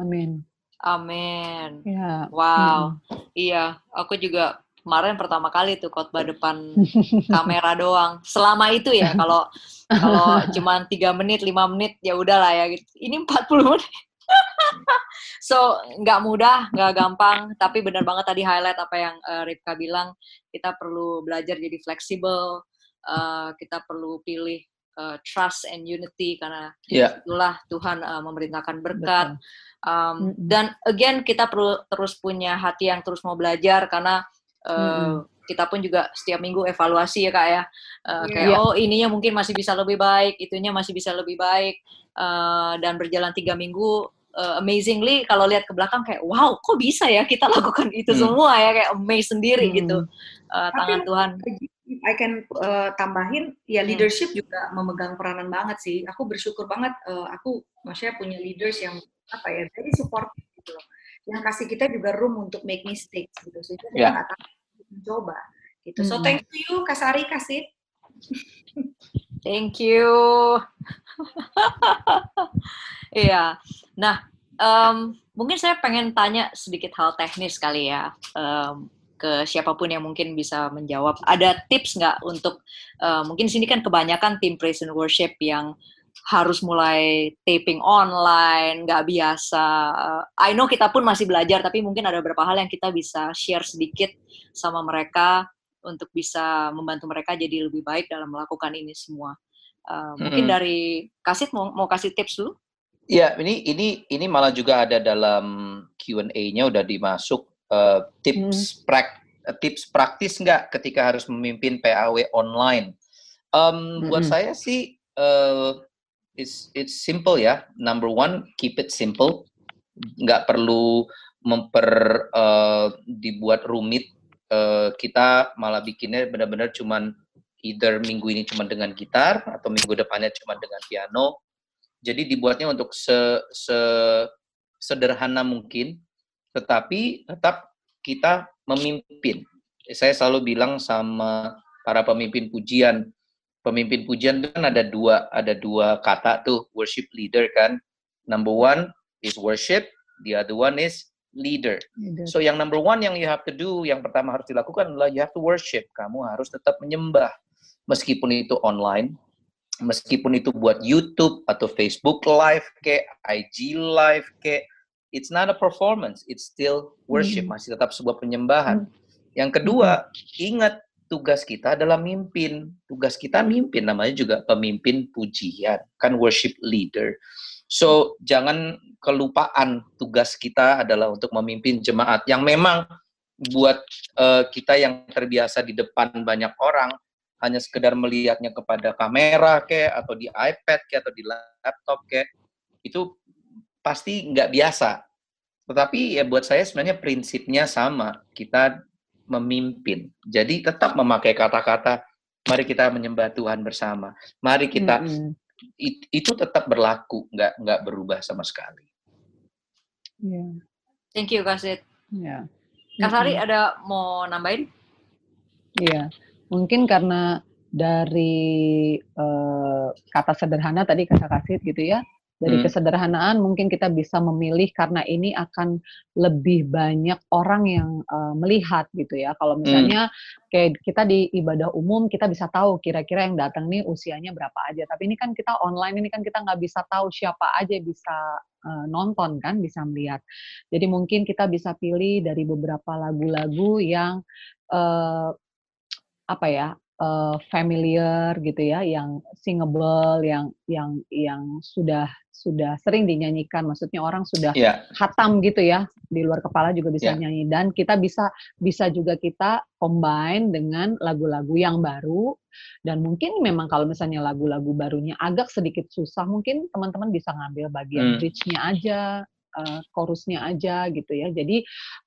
Amin. Amin. Ya. Wow. Hmm. Iya, aku juga kemarin pertama kali tuh khotbah depan kamera doang. Selama itu ya, kalau kalau cuma tiga menit, lima menit ya udahlah ya gitu. Ini 40 menit. so nggak mudah, nggak gampang, tapi benar banget tadi highlight apa yang uh, Ripka bilang, kita perlu belajar jadi fleksibel, uh, kita perlu pilih uh, trust and unity karena yeah. itulah Tuhan uh, memerintahkan berkat. Um. Dan again kita perlu terus punya hati yang terus mau belajar karena uh, mm-hmm. kita pun juga setiap minggu evaluasi ya kak ya. Uh, yeah. Kayak oh ininya mungkin masih bisa lebih baik, itunya masih bisa lebih baik. Uh, dan berjalan tiga minggu uh, amazingly kalau lihat ke belakang kayak wow kok bisa ya kita lakukan itu hmm. semua ya kayak amazing sendiri hmm. gitu uh, tangan Tuhan. I can uh, tambahin ya hmm. leadership hmm. juga memegang peranan banget sih. Aku bersyukur banget uh, aku maksudnya punya leaders yang apa ya very supportive gitu loh. Yang kasih kita juga room untuk make mistakes gitu. Sehingga kita yeah. nggak takut mencoba gitu. So hmm. thank you Kasari kasih. thank you. Iya. nah, um, mungkin saya pengen tanya sedikit hal teknis kali ya. Um, ke siapa pun yang mungkin bisa menjawab. Ada tips nggak untuk uh, mungkin sini kan kebanyakan tim praise and worship yang harus mulai taping online, nggak biasa. Uh, I know kita pun masih belajar, tapi mungkin ada beberapa hal yang kita bisa share sedikit sama mereka untuk bisa membantu mereka jadi lebih baik dalam melakukan ini semua. Uh, mungkin hmm. dari Kasit mau mau kasih tips dulu? Ya, ini ini ini malah juga ada dalam Q&A-nya udah dimasuk uh, tips hmm. prak tips praktis nggak ketika harus memimpin PAW online? Um, hmm. Buat saya sih uh, it's it's simple ya. Number one, keep it simple. Nggak perlu memper uh, dibuat rumit. Uh, kita malah bikinnya benar-benar cuman either minggu ini cuma dengan gitar atau minggu depannya cuma dengan piano. Jadi dibuatnya untuk se, se sederhana mungkin tetapi tetap kita memimpin. Saya selalu bilang sama para pemimpin pujian, pemimpin pujian kan ada dua ada dua kata tuh worship leader kan. Number one is worship, the other one is leader. leader. So yang number one yang you have to do, yang pertama harus dilakukan adalah you have to worship. Kamu harus tetap menyembah, meskipun itu online, meskipun itu buat YouTube atau Facebook Live ke, IG Live ke, it's not a performance, it's still worship, hmm. masih tetap sebuah penyembahan. Hmm. Yang kedua, hmm. ingat tugas kita adalah mimpin. Tugas kita mimpin, namanya juga pemimpin pujian, kan worship leader. So, jangan kelupaan tugas kita adalah untuk memimpin jemaat yang memang buat uh, kita yang terbiasa di depan banyak orang hanya sekedar melihatnya kepada kamera ke atau di iPad ke atau di laptop ke itu pasti nggak biasa. Tetapi ya buat saya sebenarnya prinsipnya sama. Kita memimpin. Jadi tetap memakai kata-kata mari kita menyembah Tuhan bersama. Mari kita mm -hmm. it, itu tetap berlaku, nggak nggak berubah sama sekali. Yeah. Thank you Kasit. Yeah. Kak Sari mm -hmm. ada mau nambahin? Iya, yeah. mungkin karena dari uh, kata sederhana tadi kata Kasit gitu ya, dari hmm. kesederhanaan mungkin kita bisa memilih karena ini akan lebih banyak orang yang uh, melihat gitu ya. Kalau hmm. misalnya hmm. kayak kita di ibadah umum kita bisa tahu kira-kira yang datang nih usianya berapa aja. Tapi ini kan kita online ini kan kita nggak bisa tahu siapa aja bisa uh, nonton kan, bisa melihat. Jadi mungkin kita bisa pilih dari beberapa lagu-lagu yang uh, apa ya uh, familiar gitu ya, yang singable, yang yang yang sudah sudah sering dinyanyikan, maksudnya orang sudah yeah. hatam gitu ya di luar kepala juga bisa yeah. nyanyi dan kita bisa bisa juga kita combine dengan lagu-lagu yang baru dan mungkin memang kalau misalnya lagu-lagu barunya agak sedikit susah, mungkin teman-teman bisa ngambil bagian hmm. bridge-nya aja uh, chorusnya aja gitu ya. Jadi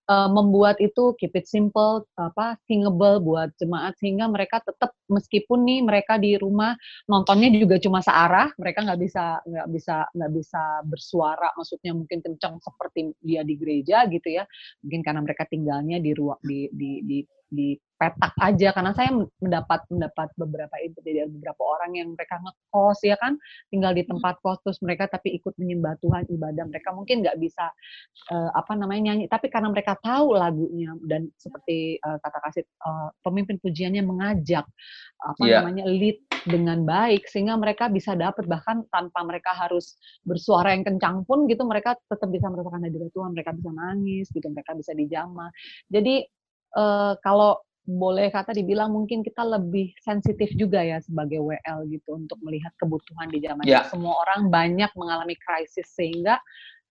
uh, membuat itu keep it simple, apa singable buat jemaat sehingga mereka tetap meskipun nih mereka di rumah nontonnya juga cuma searah, mereka nggak bisa nggak bisa nggak bisa bersuara, maksudnya mungkin kencang seperti dia di gereja gitu ya. Mungkin karena mereka tinggalnya di ruang di di di di petak aja karena saya mendapat mendapat beberapa itu dari beberapa orang yang mereka ngekos ya kan tinggal di tempat kos terus mereka tapi ikut menyembah Tuhan ibadah mereka mungkin nggak bisa uh, apa namanya nyanyi tapi karena mereka tahu lagunya dan seperti uh, kata kasih uh, pemimpin pujiannya mengajak apa yeah. namanya lead dengan baik sehingga mereka bisa dapat bahkan tanpa mereka harus bersuara yang kencang pun gitu mereka tetap bisa merasakan hadirat Tuhan mereka bisa nangis gitu mereka bisa dijamah jadi uh, kalau boleh kata dibilang mungkin kita lebih sensitif juga ya sebagai WL gitu untuk melihat kebutuhan di zaman yeah. semua orang banyak mengalami krisis sehingga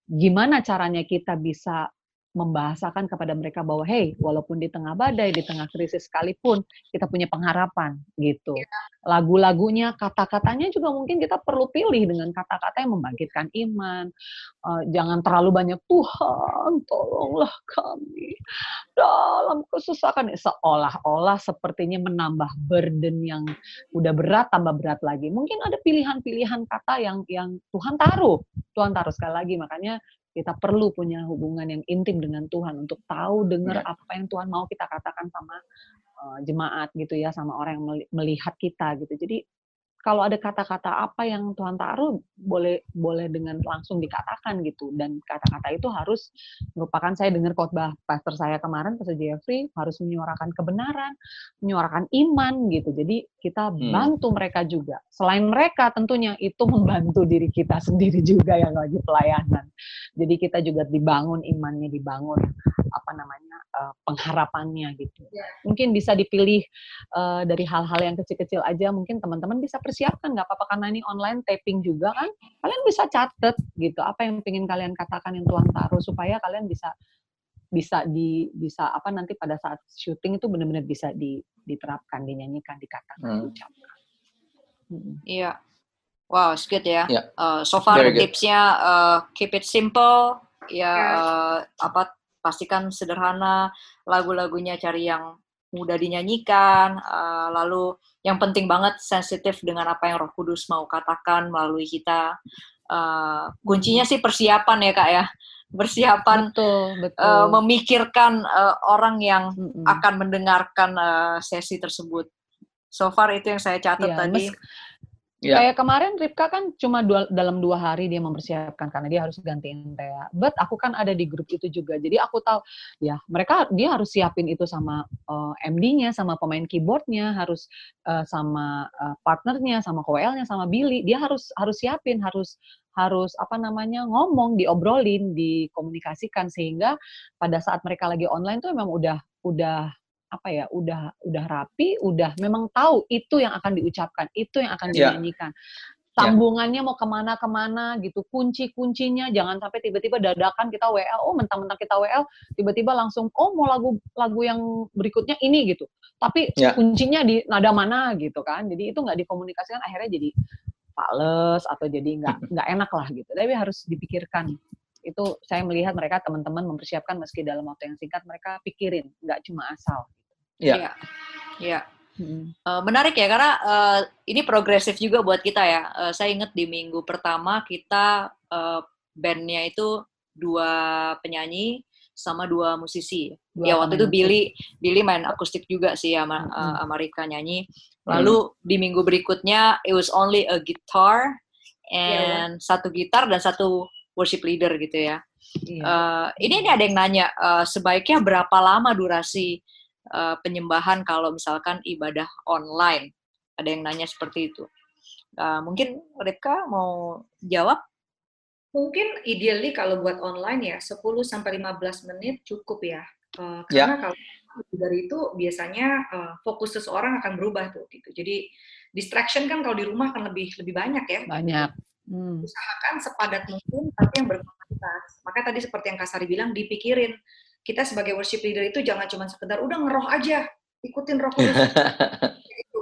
gimana caranya kita bisa membahasakan kepada mereka bahwa hey walaupun di tengah badai di tengah krisis sekalipun kita punya pengharapan gitu. Iya. lagu-lagunya kata-katanya juga mungkin kita perlu pilih dengan kata-kata yang membangkitkan iman. Uh, jangan terlalu banyak Tuhan tolonglah kami dalam kesusahan. Seolah-olah sepertinya menambah burden yang udah berat tambah berat lagi. Mungkin ada pilihan-pilihan kata yang yang Tuhan taruh. Tuhan taruh sekali lagi makanya kita perlu punya hubungan yang intim dengan Tuhan untuk tahu dengar yeah. apa yang Tuhan mau kita katakan sama uh, jemaat gitu ya sama orang yang melihat kita gitu jadi kalau ada kata-kata apa yang Tuhan taruh boleh boleh dengan langsung dikatakan gitu dan kata-kata itu harus merupakan saya dengar khotbah pastor saya kemarin pastor Jeffrey harus menyuarakan kebenaran menyuarakan iman gitu jadi kita hmm. bantu hmm. mereka juga selain mereka tentunya itu membantu diri kita sendiri juga yang lagi pelayanan jadi kita juga dibangun imannya dibangun apa namanya uh, pengharapannya gitu ya. mungkin bisa dipilih uh, dari hal-hal yang kecil-kecil aja mungkin teman-teman bisa persiapkan nggak apa-apa karena ini online taping juga kan kalian bisa catet gitu apa yang ingin kalian katakan yang Tuhan taruh supaya kalian bisa bisa di bisa apa nanti pada saat syuting itu benar-benar bisa di, diterapkan dinyanyikan dikatakan hmm. diucapkan hmm. iya wow it's good ya yeah. uh, so far tipsnya uh, keep it simple ya uh, apa pastikan sederhana lagu-lagunya cari yang mudah dinyanyikan, uh, lalu yang penting banget sensitif dengan apa yang Roh Kudus mau katakan melalui kita. Uh, kuncinya sih persiapan ya kak ya. persiapan betul, betul. Uh, memikirkan uh, orang yang mm akan mendengarkan uh, sesi tersebut. So far itu yang saya catat ya, tadi. Ya. Kayak kemarin Ripka kan cuma dua, dalam dua hari dia mempersiapkan karena dia harus gantiin Thea. But aku kan ada di grup itu juga, jadi aku tahu ya mereka dia harus siapin itu sama uh, MD-nya, sama pemain keyboardnya, harus uh, sama uh, partnernya, sama KWL-nya, sama Billy. Dia harus harus siapin, harus harus apa namanya ngomong, diobrolin, dikomunikasikan sehingga pada saat mereka lagi online tuh memang udah udah apa ya udah udah rapi udah memang tahu itu yang akan diucapkan itu yang akan Yeah. dinyanyikan. Sambungannya mau ke mana ke mana gitu kunci kuncinya jangan sampai tiba-tiba dadakan kita WL oh mentang-mentang kita WL tiba-tiba langsung oh mau lagu lagu yang berikutnya ini gitu. Tapi Yeah. kuncinya di nada mana gitu kan jadi itu nggak dikomunikasikan akhirnya jadi pales atau jadi nggak nggak enak lah gitu. Tapi harus dipikirkan itu saya melihat mereka teman-teman mempersiapkan meski dalam waktu yang singkat mereka pikirin nggak cuma asal Ya. Iya. Iya. Hmm. Uh, menarik ya karena uh, ini progresif juga buat kita ya. Uh, saya ingat di minggu pertama kita uh, bandnya itu dua penyanyi sama dua musisi. Dua ya waktu itu Billy Billy main akustik juga sih sama uh, Amerika nyanyi. Lalu di minggu berikutnya it was only a guitar and satu gitar dan satu worship leader gitu ya. Iya. Uh, ini ini ada yang nanya uh, sebaiknya berapa lama durasi uh, penyembahan kalau misalkan ibadah online? Ada yang nanya seperti itu. Uh, mungkin Ripka mau jawab? Mungkin ideally kalau buat online ya 10 sampai 15 menit cukup ya. Eh, Ya. karena kalau lebih dari itu biasanya eh, fokus seseorang akan berubah tuh gitu. Jadi distraction kan kalau di rumah kan lebih lebih banyak ya. banyak Hmm. Usahakan sepadat mungkin tapi yang berkualitas. Maka tadi seperti yang Kasari bilang dipikirin kita sebagai worship leader itu jangan cuma sekedar udah ngeroh aja, ikutin Roh Kudus.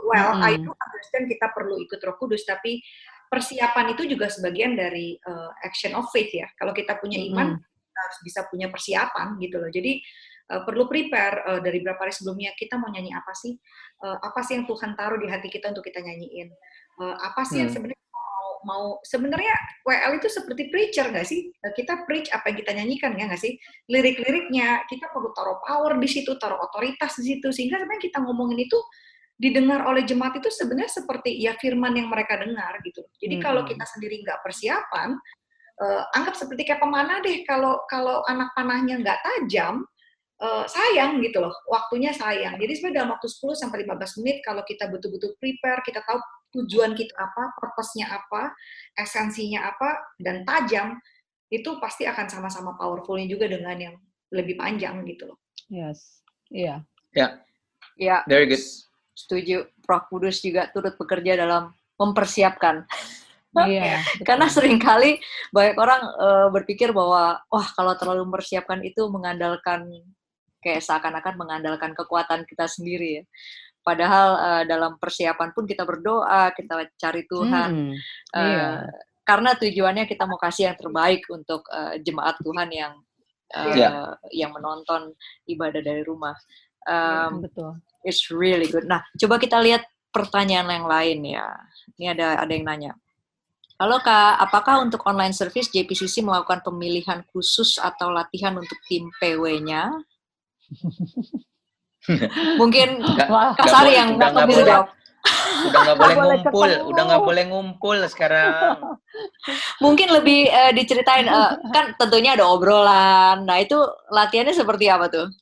well, I Mm-mm. do understand kita perlu ikut Roh Kudus, tapi persiapan itu juga sebagian dari uh, action of faith ya. Kalau kita punya iman, Mm-mm. kita harus bisa punya persiapan gitu loh. Jadi uh, perlu prepare uh, dari berapa hari sebelumnya kita mau nyanyi apa sih? Uh, apa sih yang Tuhan taruh di hati kita untuk kita nyanyiin? Uh, apa sih yang Hmm. sebenarnya mau sebenarnya WL itu seperti preacher nggak sih? Uh, kita preach apa yang kita nyanyikan ya nggak sih? Lirik-liriknya kita perlu taruh power di situ, taruh otoritas di situ sehingga sebenarnya kita ngomongin itu didengar oleh jemaat itu sebenarnya seperti ya firman yang mereka dengar gitu. Jadi kalau Hmm. kita sendiri nggak persiapan, eh, anggap seperti kayak pemanah deh. Kalau kalau anak panahnya nggak tajam, eh, sayang gitu loh. Waktunya sayang. Jadi sebenarnya dalam waktu 10 sampai 15 menit kalau kita betul-betul prepare, kita tahu tujuan kita apa, purpose-nya apa, esensinya apa, dan tajam, itu pasti akan sama-sama powerful-nya juga dengan yang lebih panjang gitu loh. yes iya Ya, Very good. setuju. Roh Kudus juga turut bekerja dalam mempersiapkan. iya Karena sering kali banyak orang eh, berpikir bahwa wah kalau terlalu mempersiapkan itu mengandalkan kayak seakan-akan mengandalkan kekuatan kita sendiri ya. Padahal eh, dalam persiapan pun kita berdoa, kita cari Tuhan. Hmm, Eh, iya. Karena tujuannya kita mau kasih yang terbaik untuk eh, jemaat Tuhan yang eh, Iya. yang menonton ibadah dari rumah. Um, betul It's really good. Nah, coba kita lihat pertanyaan yang lain ya. Ini ada ada yang nanya. Halo Kak, apakah untuk online service JPCC melakukan pemilihan khusus atau latihan untuk tim PW-nya? Mungkin boleh- yang udah nggak boleh. jawab. Udah nggak boleh ngumpul, udah nggak boleh ngumpul sekarang. Mungkin lebih eh, diceritain, eh, kan tentunya ada obrolan. Nah, itu latihannya seperti apa tuh?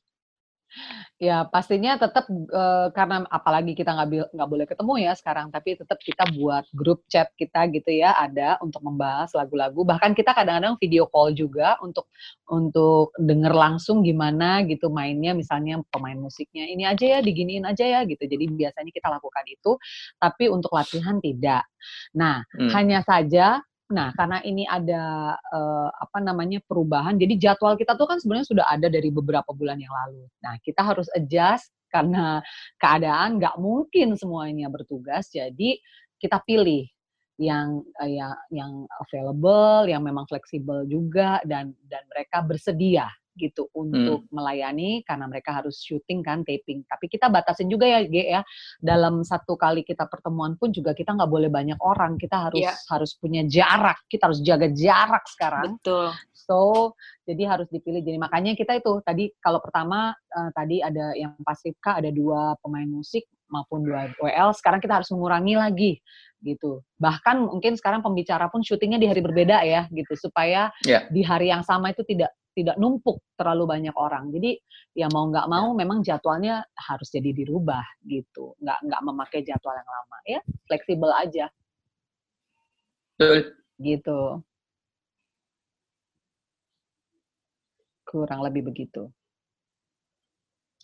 Ya pastinya tetap eh, karena apalagi kita nggak nggak boleh ketemu ya sekarang, tapi tetap kita buat grup chat kita gitu ya ada untuk membahas lagu-lagu. Bahkan kita kadang-kadang video call juga untuk untuk denger langsung gimana gitu mainnya, misalnya pemain musiknya ini aja ya, diginiin aja ya gitu. Jadi biasanya kita lakukan itu, tapi untuk latihan tidak. Nah Hmm. hanya saja Nah, karena ini ada eh, apa namanya perubahan, jadi jadwal kita tuh kan sebenarnya sudah ada dari beberapa bulan yang lalu. Nah, kita harus adjust karena keadaan nggak mungkin semuanya bertugas, jadi kita pilih yang eh, yang yang available, yang memang fleksibel juga dan dan mereka bersedia gitu untuk melayani karena mereka harus syuting kan taping. Tapi kita batasin juga ya G ya dalam satu kali kita pertemuan pun juga kita nggak boleh banyak orang. Kita harus Iya. harus punya jarak. Kita harus jaga jarak sekarang. Betul. So, jadi harus dipilih. Jadi makanya kita itu tadi kalau pertama eh, tadi ada yang pasifka ada dua pemain musik maupun dua WL. Sekarang kita harus mengurangi lagi gitu. Bahkan mungkin sekarang pembicara pun syutingnya di hari berbeda ya gitu supaya Ya. di hari yang sama itu tidak tidak numpuk terlalu banyak orang. Jadi ya mau nggak mau memang jadwalnya harus jadi dirubah gitu. Nggak nggak memakai jadwal yang lama ya. Fleksibel aja Betul. gitu. Kurang lebih begitu.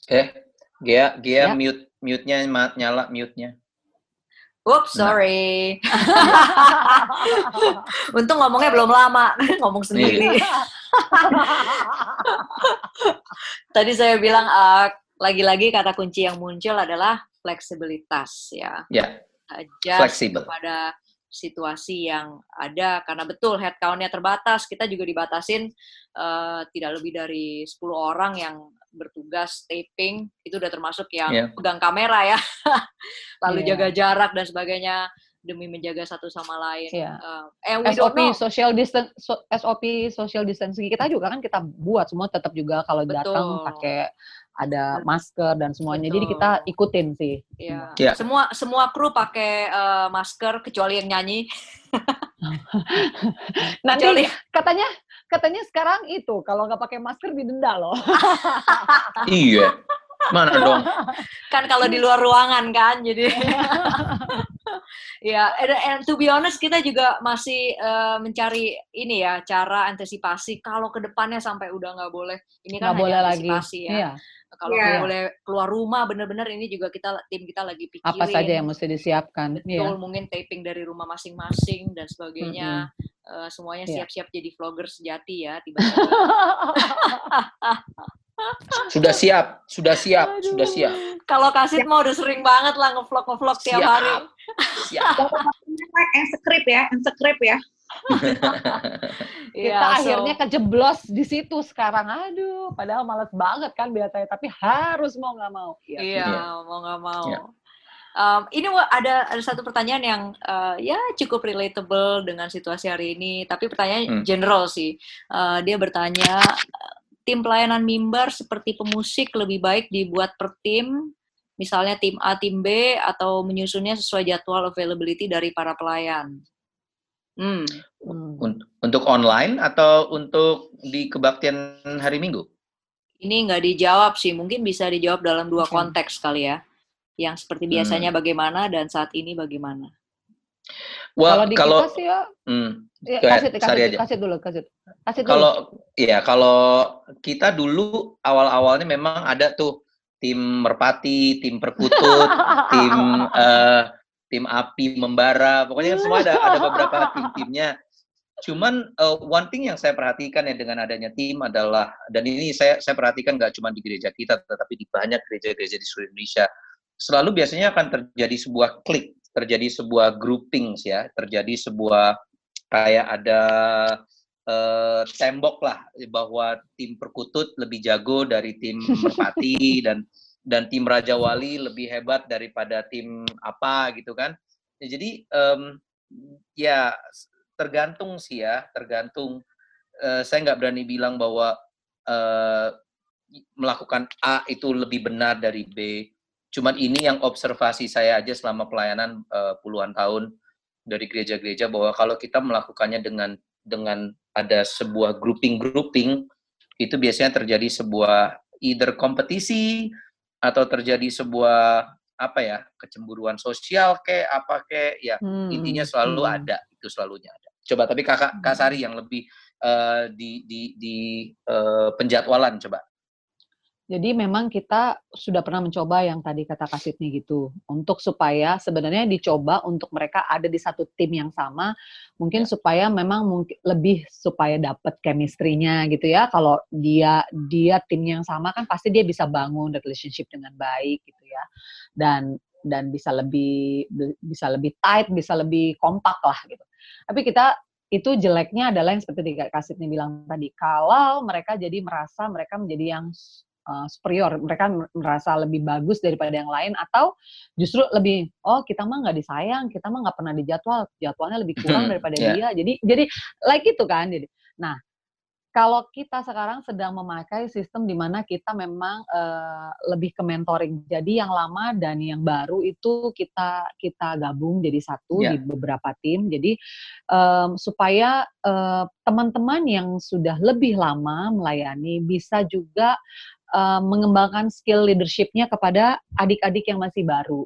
Eh, Gia, Ya. Gia mute mute-nya nyala mute-nya. Oops, Nah. sorry. Untung ngomongnya belum lama, ngomong sendiri. Tadi saya bilang eh, lagi-lagi kata kunci yang muncul adalah fleksibilitas ya. Ya, Adjust fleksibel. pada situasi yang ada karena betul headcount-nya terbatas, kita juga dibatasin eh, tidak lebih dari 10 orang yang bertugas taping, itu udah termasuk yang Iya. pegang kamera ya. Lalu Iya. jaga jarak dan sebagainya demi menjaga satu sama lain. Iya. Eh, and we don't SOP know. social distance so- SOP social distancing kita juga kan kita buat semua tetap juga kalau datang pakai ada masker dan semuanya. Jadi Betul. kita ikutin sih. Iya. Iya. Semua semua kru pakai eh, masker kecuali yang nyanyi. Nanti Kecuali katanya katanya sekarang itu kalau nggak pakai masker didenda loh. Iya. Mana dong? kan kalau di luar ruangan kan jadi ya and, and to be honest kita juga masih eh, mencari ini ya cara antisipasi kalau ke depannya sampai udah nggak boleh ini kan Nggak boleh hanya lagi. antisipasi ya Iya. kalau Iya. nggak boleh keluar rumah bener-bener ini juga kita tim kita lagi pikirin Apa saja yang mesti disiapkan. betul Iya. mungkin taping dari rumah masing-masing dan sebagainya Eh, semuanya Iya. siap-siap jadi vlogger sejati ya tiba-tiba Sudah siap, sudah siap, sudah Aduh. siap. kalau kasit mau udah sering banget lah ngevlog ngevlog tiap Siap. hari Siap. and script ya, and script ya. Kita Iya, so- akhirnya kejeblos di situ sekarang. Aduh, padahal males banget kan biasanya, tapi harus mau nggak mau. Iya. Iya, Iya. mau nggak mau. Iya. Um, ini ada ada satu pertanyaan yang uh, ya cukup relatable dengan situasi hari ini, tapi pertanyaan Hmm. general sih. Uh, dia bertanya, uh, tim pelayanan mimbar seperti pemusik lebih baik dibuat per tim, misalnya tim A, tim B, atau menyusunnya sesuai jadwal availability dari para pelayan. Hmm. Hmm. Un- Untuk online atau untuk di kebaktian hari Minggu? Ini nggak dijawab sih, mungkin bisa dijawab dalam dua Oke. konteks kali ya. Yang seperti Hmm. biasanya bagaimana dan saat ini bagaimana. Kalau Wah, di kalau kita sih ya, hmm, ya Go ahead, kasih, Sari kasih, aja. kasih dulu, kasih, kasih dulu. kalau ya kalau kita dulu awal-awalnya memang ada tuh tim merpati, tim perkutut, tim eh, tim api membara, pokoknya semua ada ada beberapa tim-timnya. Cuman eh, one thing yang saya perhatikan ya dengan adanya tim adalah dan ini saya saya perhatikan nggak cuma di gereja kita tetapi di banyak gereja-gereja di seluruh Indonesia selalu biasanya akan terjadi sebuah klik, terjadi sebuah groupings ya, terjadi sebuah kayak ada eh, tembok lah bahwa tim perkutut lebih jago dari tim merpati dan dan tim Raja Wali lebih hebat daripada tim apa gitu kan. Ya, jadi em, ya tergantung sih ya, tergantung. Eh, saya nggak berani bilang bahwa eh, melakukan A itu lebih benar dari B. Cuman ini yang observasi saya aja selama pelayanan eh, puluhan tahun dari gereja-gereja bahwa kalau kita melakukannya dengan dengan ada sebuah grouping-grouping itu biasanya terjadi sebuah either kompetisi atau terjadi sebuah apa ya kecemburuan sosial kayak apa kayak ya Hmm, intinya selalu hmm. ada itu selalunya ada. Coba tapi kakak Kak Sari yang lebih eh, di di di eh, penjadwalan coba Jadi memang kita sudah pernah mencoba yang tadi kata Kasitnya gitu, untuk supaya sebenarnya dicoba untuk mereka ada di satu tim yang sama, mungkin supaya memang mungkin lebih supaya dapat chemistry-nya gitu ya. Kalau dia dia tim yang sama kan pasti dia bisa bangun relationship dengan baik gitu ya, dan dan bisa lebih bisa lebih tight, bisa lebih kompak lah gitu. Tapi kita itu jeleknya adalah yang seperti Kak Kasitnya bilang tadi, kalau mereka jadi merasa mereka menjadi yang uh, superior, mereka merasa lebih bagus daripada yang lain, atau justru lebih, oh kita mah nggak disayang, kita mah nggak pernah dijadwal, jadwalnya lebih kurang daripada yeah. dia, jadi jadi like itu kan, jadi, nah kalau kita sekarang sedang memakai sistem di mana kita memang uh, lebih ke mentoring. Jadi yang lama dan yang baru itu kita kita gabung jadi satu yeah. di beberapa tim. Jadi um, supaya uh, teman-teman yang sudah lebih lama melayani bisa juga uh, mengembangkan skill leadershipnya kepada adik-adik yang masih baru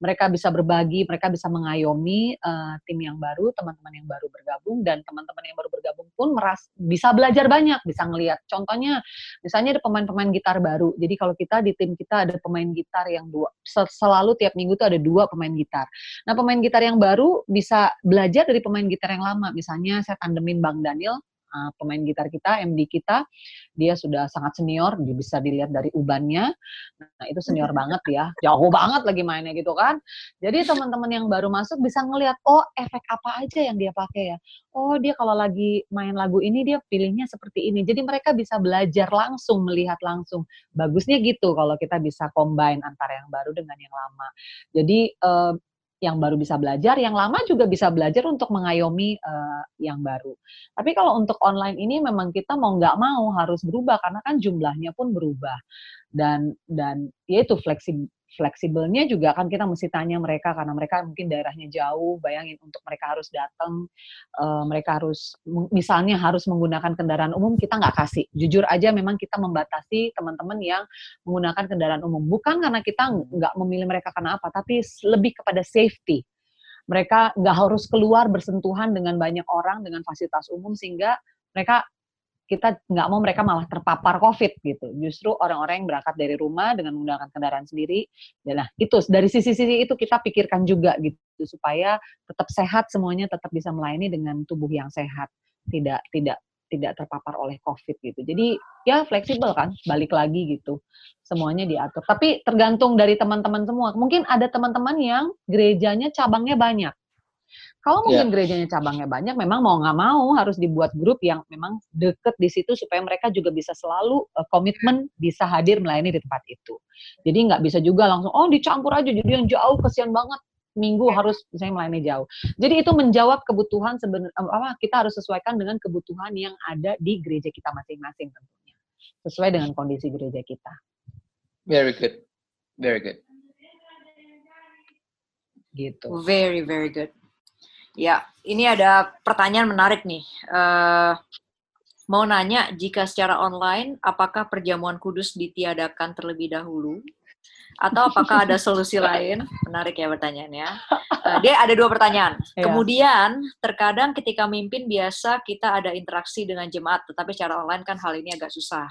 mereka bisa berbagi, mereka bisa mengayomi uh, tim yang baru, teman-teman yang baru bergabung, dan teman-teman yang baru bergabung pun meras bisa belajar banyak, bisa ngelihat. Contohnya, misalnya ada pemain-pemain gitar baru. Jadi kalau kita di tim kita ada pemain gitar yang dua, selalu tiap minggu tuh ada dua pemain gitar. Nah pemain gitar yang baru bisa belajar dari pemain gitar yang lama. Misalnya saya tandemin Bang Daniel, uh, pemain gitar kita, MD kita, dia sudah sangat senior, dia bisa dilihat dari ubannya. Nah, itu senior banget ya, jauh banget lagi mainnya gitu kan. Jadi teman-teman yang baru masuk bisa ngelihat, oh efek apa aja yang dia pakai ya. Oh dia kalau lagi main lagu ini dia pilihnya seperti ini. Jadi mereka bisa belajar langsung, melihat langsung. Bagusnya gitu kalau kita bisa combine antara yang baru dengan yang lama. Jadi uh, yang baru bisa belajar, yang lama juga bisa belajar untuk mengayomi uh, yang baru. Tapi kalau untuk online ini memang kita mau nggak mau harus berubah karena kan jumlahnya pun berubah dan dan ya itu fleksibel fleksibelnya juga kan kita mesti tanya mereka karena mereka mungkin daerahnya jauh bayangin untuk mereka harus datang uh, mereka harus misalnya harus menggunakan kendaraan umum kita nggak kasih. Jujur aja memang kita membatasi teman-teman yang menggunakan kendaraan umum. Bukan karena kita nggak memilih mereka karena apa tapi lebih kepada safety. Mereka nggak harus keluar bersentuhan dengan banyak orang dengan fasilitas umum sehingga mereka kita nggak mau mereka malah terpapar COVID gitu. Justru orang-orang yang berangkat dari rumah dengan menggunakan kendaraan sendiri, nah itu dari sisi-sisi itu kita pikirkan juga gitu supaya tetap sehat semuanya, tetap bisa melayani dengan tubuh yang sehat, tidak tidak tidak terpapar oleh COVID gitu. Jadi ya fleksibel kan, balik lagi gitu. Semuanya diatur. Tapi tergantung dari teman-teman semua. Mungkin ada teman-teman yang gerejanya cabangnya banyak. Kalau mungkin yeah. gerejanya cabangnya banyak, memang mau nggak mau harus dibuat grup yang memang deket di situ supaya mereka juga bisa selalu uh, komitmen bisa hadir melayani di tempat itu. Jadi nggak bisa juga langsung oh dicampur aja jadi yang jauh kesian banget minggu yeah. harus misalnya melayani jauh. Jadi itu menjawab kebutuhan sebenarnya apa kita harus sesuaikan dengan kebutuhan yang ada di gereja kita masing-masing tentunya. Sesuai dengan kondisi gereja kita. Very good. Very good. Gitu. Very very good. Ya, ini ada pertanyaan menarik nih. Uh, mau nanya, jika secara online, apakah perjamuan kudus ditiadakan terlebih dahulu? Atau apakah ada solusi lain? Menarik ya pertanyaannya. Uh, dia ada dua pertanyaan. Yeah. Kemudian, terkadang ketika mimpin biasa kita ada interaksi dengan jemaat, tetapi secara online kan hal ini agak susah.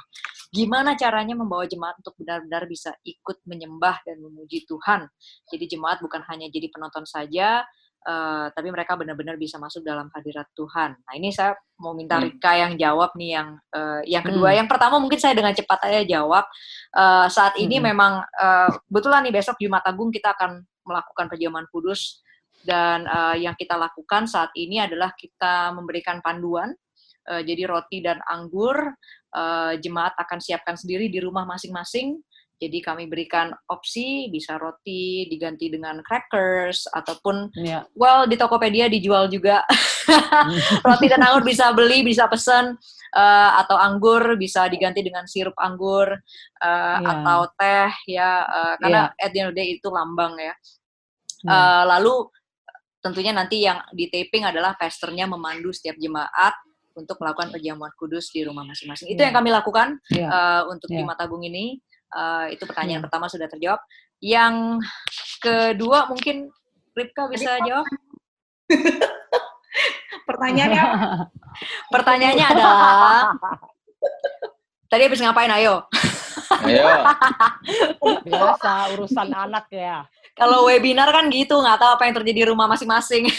Gimana caranya membawa jemaat untuk benar-benar bisa ikut menyembah dan memuji Tuhan? Jadi jemaat bukan hanya jadi penonton saja, Uh, tapi mereka benar-benar bisa masuk dalam hadirat Tuhan. Nah ini saya mau minta hmm. Rika yang jawab nih yang uh, yang kedua. Hmm. Yang pertama mungkin saya dengan cepat aja jawab. Uh, saat ini hmm. memang uh, betulan nih besok Jumat Agung kita akan melakukan perjamuan kudus dan uh, yang kita lakukan saat ini adalah kita memberikan panduan. Uh, jadi roti dan anggur uh, jemaat akan siapkan sendiri di rumah masing-masing jadi kami berikan opsi bisa roti diganti dengan crackers ataupun yeah. well di Tokopedia dijual juga roti dan anggur bisa beli bisa pesan uh, atau anggur bisa diganti dengan sirup anggur uh, eh, yeah. atau teh ya uh, karena yeah. at the end of the day itu lambang ya. Yeah. Uh, lalu tentunya nanti yang di taping adalah pastornya memandu setiap jemaat untuk melakukan perjamuan kudus di rumah masing-masing. Itu yeah. yang kami lakukan yeah. uh, untuk yeah. di Matagung ini. Uh, itu pertanyaan hmm. pertama sudah terjawab. Yang kedua mungkin Ripka bisa jawab. Pertanyaannya Pertanyaannya adalah Tadi habis ngapain ayo? Ayo. Biasa urusan anak ya. Kalau webinar kan gitu, nggak tahu apa yang terjadi di rumah masing-masing.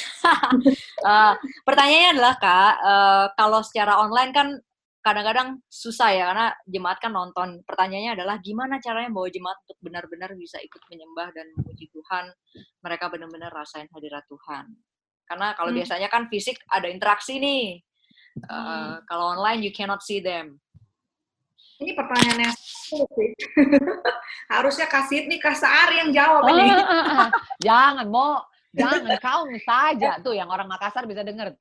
uh, pertanyaannya adalah kak, uh, kalau secara online kan kadang-kadang susah ya karena jemaat kan nonton. Pertanyaannya adalah gimana caranya bawa jemaat untuk benar-benar bisa ikut menyembah dan memuji Tuhan. Mereka benar-benar rasain hadirat Tuhan. Karena kalau Hmm. biasanya kan fisik ada interaksi nih. Uh, Hmm. Kalau online you cannot see them. Ini pertanyaan yang sih. Harusnya kasih nih Kak Sari yang jawab Ah, ini. jangan mau, jangan kau saja tuh yang orang Makassar bisa denger.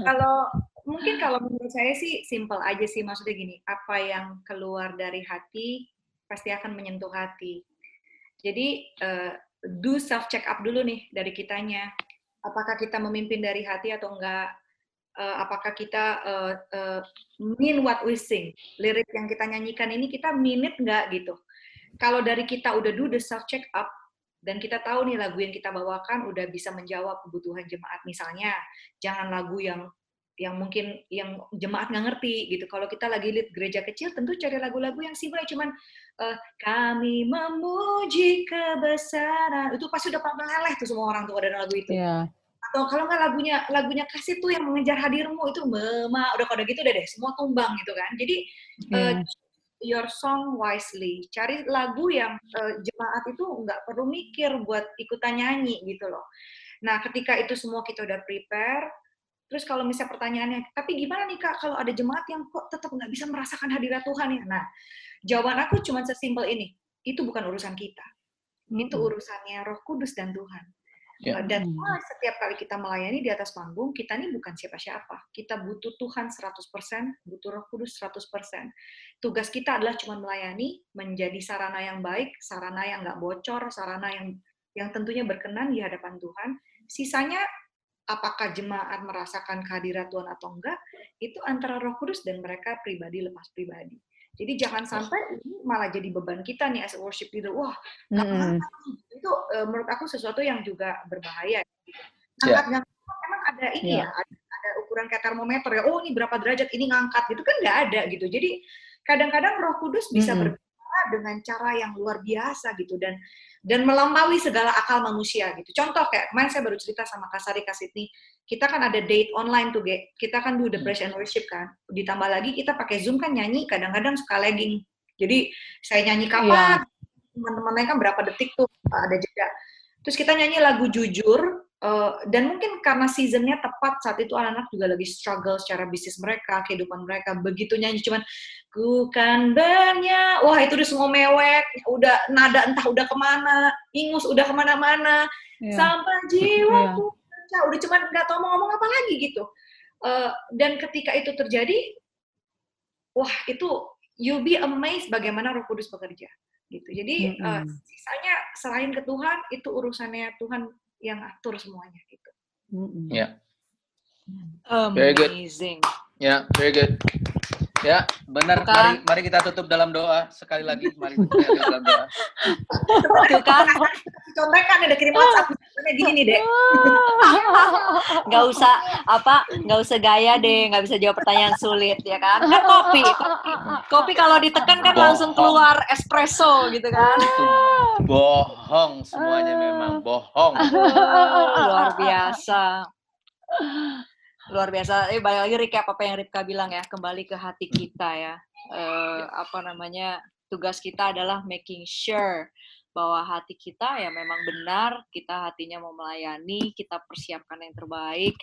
kalau mungkin kalau menurut saya sih simple aja sih maksudnya gini, apa yang keluar dari hati pasti akan menyentuh hati. Jadi eh, do self check up dulu nih dari kitanya. Apakah kita memimpin dari hati atau enggak? Eh, apakah kita eh, eh, mean what we sing? Lirik yang kita nyanyikan ini kita minute nggak gitu? Kalau dari kita udah do the self check up dan kita tahu nih lagu yang kita bawakan udah bisa menjawab kebutuhan jemaat misalnya jangan lagu yang yang mungkin yang jemaat nggak ngerti gitu. Kalau kita lagi lead gereja kecil, tentu cari lagu-lagu yang simpel, cuman eh, kami memuji kebesaran. Itu pasti udah meleleh tuh semua orang tuh ada lagu itu. Iya. Atau kalau nggak lagunya lagunya kasih tuh yang mengejar hadirmu itu mema udah kode gitu deh deh semua tumbang gitu kan. Jadi eh, Iya. your song wisely. Cari lagu yang eh, jemaat itu nggak perlu mikir buat ikutan nyanyi gitu loh. Nah, ketika itu semua kita udah prepare, terus kalau misalnya pertanyaannya, tapi gimana nih kak kalau ada jemaat yang kok tetap nggak bisa merasakan hadirat Tuhan ya? Nah, jawaban aku cuma sesimpel ini, itu bukan urusan kita. Itu Mm-mm. urusannya Roh Kudus dan Tuhan. Ya. Dan Hmm. setiap kali kita melayani di atas panggung, kita ini bukan siapa-siapa. Kita butuh Tuhan 100%, butuh Roh Kudus 100%. Tugas kita adalah cuma melayani, menjadi sarana yang baik, sarana yang nggak bocor, sarana yang yang tentunya berkenan di hadapan Tuhan. Sisanya apakah jemaat merasakan kehadiran Tuhan atau enggak, itu antara Roh Kudus dan mereka pribadi lepas pribadi. Jadi jangan sampai ini malah jadi beban kita nih as a worship leader. Wah, pernah itu eh, menurut aku sesuatu yang juga berbahaya. Ya. Ngangkat ngangkat emang ada ini Ya. ya, ada, ada ukuran kayak termometer ya. Oh ini berapa derajat ini ngangkat gitu kan nggak ada gitu. Jadi kadang-kadang Roh Kudus bisa Mm-mm. Dengan cara yang luar biasa gitu dan dan melampaui segala akal manusia gitu. Contoh kayak kemarin saya baru cerita sama Kasari Kasitni, kita kan ada date online tuh, Ge. Kita kan do the Hmm. praise and worship kan. Ditambah lagi kita pakai Zoom kan nyanyi kadang-kadang suka lagging. Jadi saya nyanyi kapan, teman-teman lain kan berapa detik tuh ada jeda. Terus kita nyanyi lagu jujur eh, dan mungkin karena seasonnya tepat saat itu anak-anak juga lagi struggle secara bisnis mereka, kehidupan mereka. Begitu nyanyi cuman ku kan bernya, wah itu udah semua mewek, udah nada entah udah ke mana, ingus udah ke mana-mana, Iya. sampai jiwaku pecah, udah cuman nggak tahu mau ngomong apa lagi gitu. Eh, dan ketika itu terjadi, wah itu you'll be amazed bagaimana Roh Kudus bekerja gitu. Jadi eh, Mm-mm. sisanya selain ke Tuhan itu urusannya Tuhan yang atur semuanya gitu. Ya. Very good. Amazing. Ya, very good. Ya, benar. Bukan. Mari, mari kita tutup dalam doa sekali lagi. Mari kita tutup dalam doa. Tuh kan, Contekan ada kirim WhatsApp misalnya gini nih dek. nggak usah apa, nggak usah gaya deh, nggak bisa jawab pertanyaan sulit ya kan? Kan kopi, kopi, kopi kalau ditekan kan Bohong. langsung keluar espresso gitu kan? Bohong semuanya memang bohong. Oh, luar biasa. Luar biasa. Eh, balik lagi recap apa yang Ripka bilang ya. Kembali ke hati kita ya. Eh, apa namanya, tugas kita adalah making sure bahwa hati kita ya memang benar, kita hatinya mau melayani, kita persiapkan yang terbaik.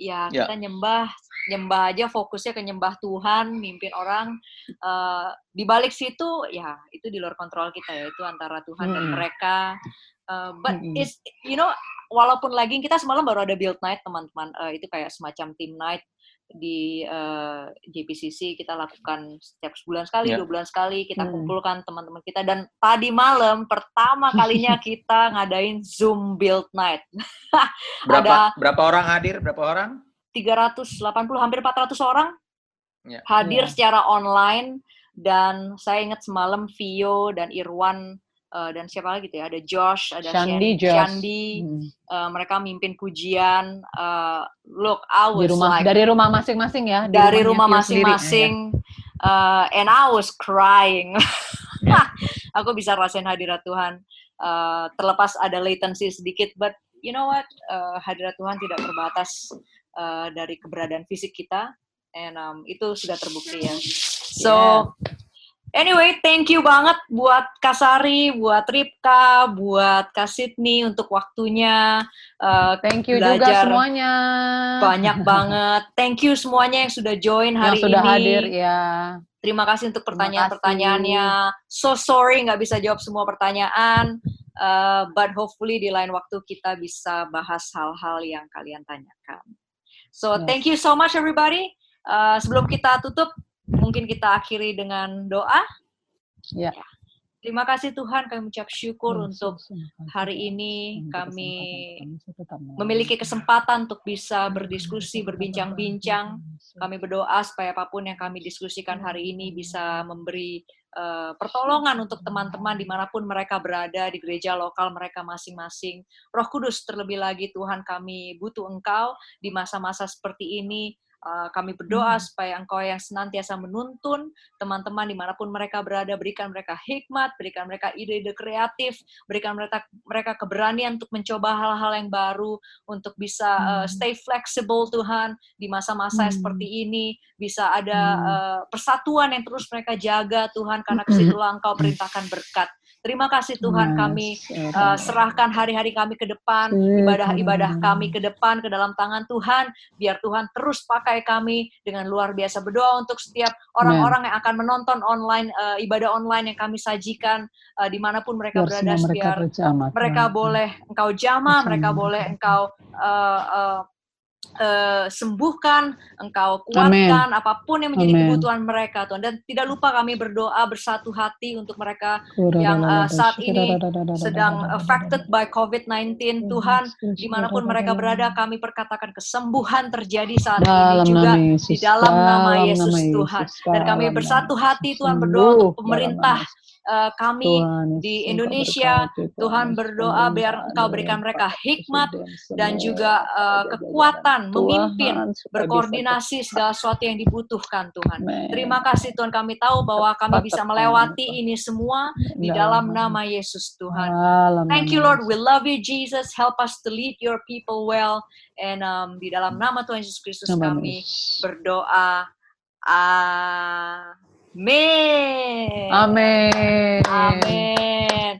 Ya, Ya. kita nyembah, nyembah aja fokusnya ke nyembah Tuhan, mimpin orang. Eh, di balik situ ya itu di luar kontrol kita ya, itu antara Tuhan dan Mm-mm. mereka. Eh, but Mm-mm. it's you know walaupun lagi kita semalam baru ada build night teman-teman Eh, itu kayak semacam team night di eh, JPCC kita lakukan setiap sebulan sekali Ya. dua bulan sekali kita Hmm. kumpulkan teman-teman kita dan tadi malam pertama kalinya kita ngadain Zoom build night Berapa berapa orang hadir? Berapa orang? 380 hampir 400 orang Ya. hadir Ya. secara online dan saya ingat semalam Vio dan Irwan eh, dan siapa lagi tuh ya? Ada Josh ada Shandi, Shan- Josh. Shandi. Hmm. eh, mereka mimpin pujian. Uh, look I was Di rumah like dari rumah masing-masing ya. di dari rumah sendiri. masing-masing. Uh, and I was crying. Aku bisa rasain hadirat Tuhan. Uh, terlepas ada latency sedikit but you know what? Uh, hadirat Tuhan tidak terbatas uh, dari keberadaan fisik kita. And um, itu sudah terbukti ya. So Anyway, thank you banget buat Kasari, buat Ripka, buat Kak Sydney untuk waktunya. Uh, thank you juga semuanya. Banyak banget. Thank you semuanya yang sudah join hari yang sudah ini. hadir ya. Terima kasih untuk pertanyaan-pertanyaannya. So sorry nggak bisa jawab semua pertanyaan, uh, but hopefully di lain waktu kita bisa bahas hal-hal yang kalian tanyakan. So yes. thank you so much everybody. Uh, sebelum kita tutup, mungkin kita akhiri dengan doa. Ya. Terima kasih Tuhan, kami mengucap syukur ya, untuk hari ini kami memiliki kesempatan untuk bisa berdiskusi, berbincang-bincang. Kami berdoa supaya apa pun yang kami diskusikan hari ini bisa memberi uh, pertolongan untuk teman-teman di mana pun mereka berada di gereja lokal mereka masing-masing. Roh Kudus terlebih lagi Tuhan kami butuh Engkau di masa-masa seperti ini kami berdoa hmm. supaya Engkau yang senantiasa menuntun teman-teman di mana pun mereka berada, berikan mereka hikmat, berikan mereka ide-ide kreatif, berikan mereka mereka keberanian untuk mencoba hal-hal yang baru, untuk bisa uh, stay flexible Tuhan di masa-masa hmm. seperti ini, bisa ada uh, persatuan yang terus mereka jaga Tuhan, karena ke situlah Engkau perintahkan berkat. Terima kasih Tuhan kami uh, serahkan hari-hari kami ke depan, ibadah-ibadah kami ke depan ke dalam tangan Tuhan, biar Tuhan terus pakai kami dengan luar biasa. Berdoa untuk setiap orang-orang yang akan menonton online uh, ibadah online yang kami sajikan uh, di mana pun mereka biar berada, mereka biar mereka boleh Engkau jamah, mereka boleh Engkau uh, uh, uh, sembuhkan, Engkau kuatkan Amen. apa pun yang menjadi Amen. kebutuhan mereka Tuhan. Dan tidak lupa kami berdoa bersatu hati untuk mereka yang uh, saat ini sedang affected by COVID-19 Tuhan, di mana pun mereka berada kami perkatakan kesembuhan terjadi saat ini juga di dalam nama Yesus Tuhan. Dan kami bersatu hati Tuhan berdoa untuk pemerintah uh, kami Tuhan, di Indonesia. Tuhan berdoa biar Engkau berikan mereka hikmat dan juga uh, kekuatan memimpin, berkoordinasi segala sesuatu yang dibutuhkan Tuhan. Terima kasih Tuhan kami tahu bahwa kami bisa melewati ini semua di dalam nama Yesus Tuhan. Thank you Lord, we love you Jesus. Help us to lead your people well. And um, di dalam nama Tuhan Yesus Kristus kami berdoa. Ah. Amin. Amin. Amin.